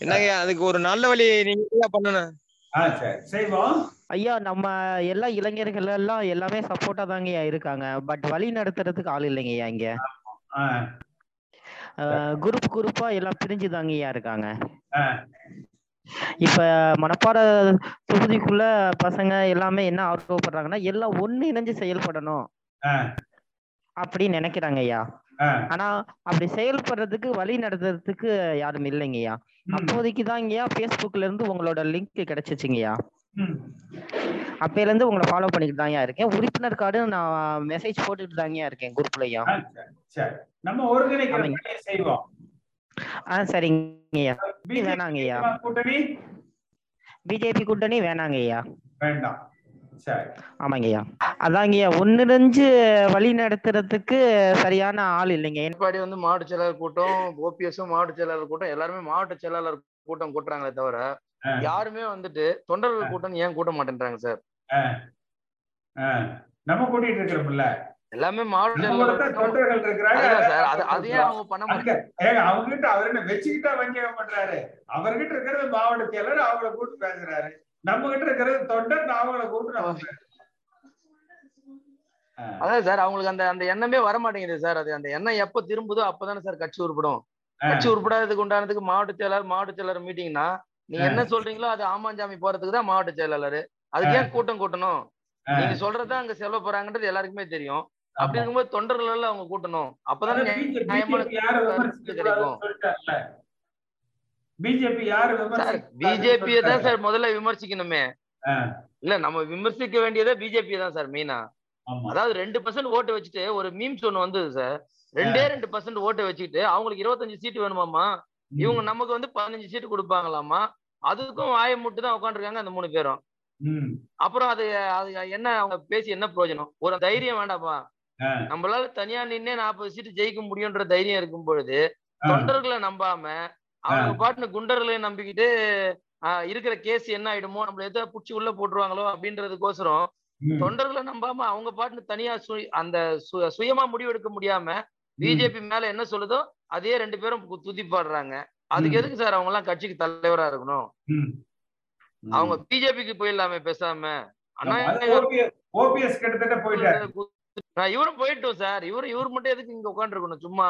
என்னங்க அதுக்கு ஒரு நல்ல வழி நீங்க பண்ணணும். ஐயா நம்ம எல்லா இளைஞர்கள் எல்லாம் எல்லாமே சப்போர்ட்டா தாங்க இருக்காங்க. பட் வழி நடத்துறதுக்கு ஆள் இல்லைங்கய்யா இங்க. குரூப் குரூப்பா எல்லாம் பிரிஞ்சு தாங்கய்யா இருக்காங்க. இப்ப மணப்பாற தொகுதிக்குள்ள பசங்க எல்லாமே என்ன ஆர்வப்படுறாங்கன்னா எல்லாம் ஒண்ணு இணைஞ்சு செயல்படணும் அப்படின்னு நினைக்கிறாங்க ஐயா. ஆனா அப்படி செயல்படுறதுக்கு வழி நடத்துறதுக்கு யாரும் இல்லைங்கய்யா அப்போதைக்கு தாங்கய்யா பேஸ்புக்ல இருந்து உங்களோட லிங்க் கிடைச்சிச்சுங்கய்யா அப்பையில இருந்து உங்களை ஃபாலோ பண்ணிட்டு தாங்க இருக்கேன். உறுப்பினர் கார்டு நான் மெசேஜ் போட்டுட்டு தாங்க இருக்கேன் குரூப்லயா நம்ம ஒருங்கிணைக்கிற செய்வோம். ஆ சரிங்கய்யா வேணாங்கய்யா கூட்டணி? பிஜேபி கூட்டணி வேணாங்கய்யா வேண்டாம். ஆமாங்கய்யா. அதாங்கய்யா ஒன்னிணைஞ்சு வழி நடத்துறதுக்கு சரியான ஆள் இல்லைங்க. எடப்பாடி வந்து மாவட்ட செயலாளர் கூட்டம் ஓபிஎஸும் மாவட்ட செயலாளர் கூட்டம் எல்லாருமே மாவட்ட செயலாளர் கூட்டம் கூட்டுறாங்களே தவிர யாருமே வந்துட்டு தொண்டர்கள் கூட்டம் ஏன் கூட்ட மாட்டேன்றாங்க சார்? நம்ம கூட்டிட்டு இருக்கிறோம்ல. எல்லாமே மாவட்ட தொண்டர்கள் இருக்கிறாங்க சார் அது ஏன் அவங்க பண்ண அங்க ஏங்க அவங்க கிட்ட அவர் என்ன வச்சுக்கிட்டா வங்கிய பண்றாரு? அவர்கிட்ட இருக்கிறது மாவட்ட செயலர் அவங்கள கூட்டு பேசுறாரு. நம்ம கிட்ட இருக்கிறது தொண்டர் அவங்கள பேசுறோம். அதான் சார் அவங்களுக்கு அந்த அந்த எண்ணமே வர மாட்டேங்குது சார். அது அந்த எண்ணம் எப்ப திரும்புதோ அப்பதானே சார் கட்சி உருப்படும். கட்சி உருப்படாததுக்கு உண்டானதுக்கு மாவட்ட செயலாளர் மாவட்ட செயலாளர் மீட்டிங்னா நீங்க என்ன சொல்றீங்களோ அது ஆமாஞ்சாமி போறதுக்கு தான் மாவட்ட செயலாளர். அதுக்கு ஏன் கூட்டம் கூட்டணும்? நீங்க சொல்றதுதான் அங்க செல்ல போறாங்கன்றது எல்லாருக்குமே தெரியும். அப்படி இருக்கும்போது தொண்டர்கள் எல்லாம் அவங்க கூட்டணும். அப்பதானே நியாயமான கிடைக்கும். பிஜேபி யாரு பிஜேபியை தான் சார் முதல்ல விமர்சிக்கணுமே. இல்ல நம்ம விமர்சிக்க வேண்டியதே பிஜேபி தான் சார் மெயினா அதாவது ரெண்டு பர்சன்ட் ஓட்டு வச்சுட்டு ஒரு மீம்ஸ் ஒண்ணு வந்தது சார். ரெண்டே ரெண்டு பர்சன்ட் ஓட்டை வச்சுக்கிட்டு அவங்களுக்கு இருபத்தஞ்சு சீட்டு வேணுமாமா இவங்க நமக்கு வந்து பதினஞ்சு சீட்டு கொடுப்பாங்களாமா அதுக்கும் வாயை முட்டு தான் உட்காந்துருக்காங்க அந்த மூணு பேரும். அப்புறம் அது அது என்ன அவங்க பேசி என்ன பிரயோஜனம்? ஒரு தைரியம் வேண்டாமா நம்மளால தனியா நின்னே நாற்பது சீட்டு ஜெயிக்க முடியும்ன்ற தைரியம் இருக்கும் பொழுது தொண்டர்களை நம்பாம அவங்க பாட்டுன குண்டர்களை நம்பிக்கிட்டு இருக்கிற கேஸ் என்ன ஆயிடுமோ நம்மள எதை புடிச்சு உள்ள போட்டுருவாங்களோ அப்படின்றதுக்கோசரம் தொண்டர்களை நம்பாம அவங்க பாட்டுன்னு தனியா அந்த சுயமா முடிவெடுக்க முடியாம பிஜேபி மேல என்ன சொல்லுதோ அதே ரெண்டு பேரும் துதி பாடுறாங்க அதுக்கு எதுக்கு சார் அவங்க எல்லாம் கட்சிக்கு தலைவரா இருக்கணும்? அவங்க பிஜேபிக்கு போயிடலாமே பேசாம. இவரும் போயிட்டோம் சார். இவரு இவர் மட்டும் எதுக்கு இங்க உட்காந்துருக்கணும் சும்மா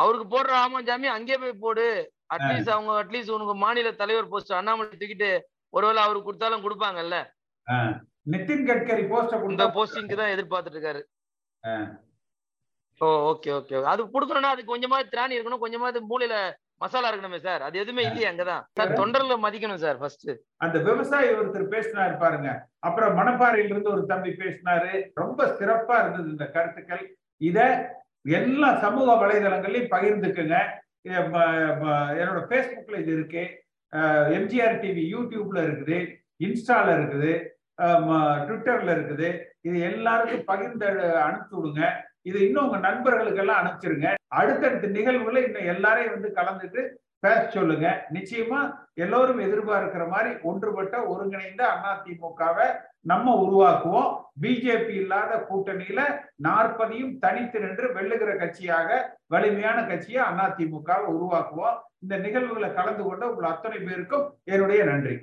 அவருக்கு போடுற ஆமாஞ்சாமி அங்கே போய் போடு. அட்லீஸ்ட் அவங்க அட்லீஸ்ட் உனக்கு மாநில தலைவர் போஸ்ட் அண்ணாமலை தூக்கிட்டு ஒருவேளை அவருக்கு கொடுத்தாலும் கொடுப்பாங்கல்ல. நிதின் கட்கரி போஸ்ட இந்த போஸ்டிங்க்கு தான் எதிர்பார்த்துட்டு இருக்காரு. ஓ ஓகே ஓகே அது கொடுக்கணும்னா அதுக்கு கொஞ்சமாவது திராணி இருக்கணும் கொஞ்சமாவது மூலையில மசாலா இருக்கணுமே சார். அது எதுவுமே இல்லையே அங்கதான். சார் தொண்டர்களை மதிக்கணும் சார் ஃபர்ஸ்ட் அந்த விவசாயி ஒருத்தர் பேசினாரு பாருங்க. அப்புறம் மணப்பாறையில இருந்து ஒரு தம்பி பேசினாரு. ரொம்ப சிறப்பா இருந்தது இந்த கருத்துக்கள். இத எல்லா சமூக வலைதளங்களையும் பகிர்ந்துக்குங்க. என்னோட ஃபேஸ்புக்கில் இது இருக்கு. எம்ஜிஆர் டிவி யூடியூப்ல இருக்குது இன்ஸ்டால இருக்குது ட்விட்டர்ல இருக்குது. இது எல்லாருக்கும் பகிர்ந்து அனுப்பிச்சு விடுங்க. இது இன்னும் உங்க நண்பர்களுக்கெல்லாம் அனுப்பிச்சிருங்க. அடுத்தடுத்த நிகழ்வுகளை இன்னும் எல்லாரையும் வந்து கலந்துட்டு பேச சொல்லுங்க. நிச்சயமா எல்லோரும் எதிர்பார்க்கிற மாதிரி ஒன்றுபட்ட ஒருங்கிணைந்த அதிமுகவை நம்ம உருவாக்குவோம். பிஜேபி இல்லாத கூட்டணியில நாற்பதையும் தனித்து நின்று வெல்லுகிற கட்சியாக வலிமையான கட்சியை அதிமுக உருவாக்குவோம். இந்த நிகழ்வுகளை கலந்து கொண்ட உங்கள் அத்தனை பேருக்கும் என்னுடைய நன்றி.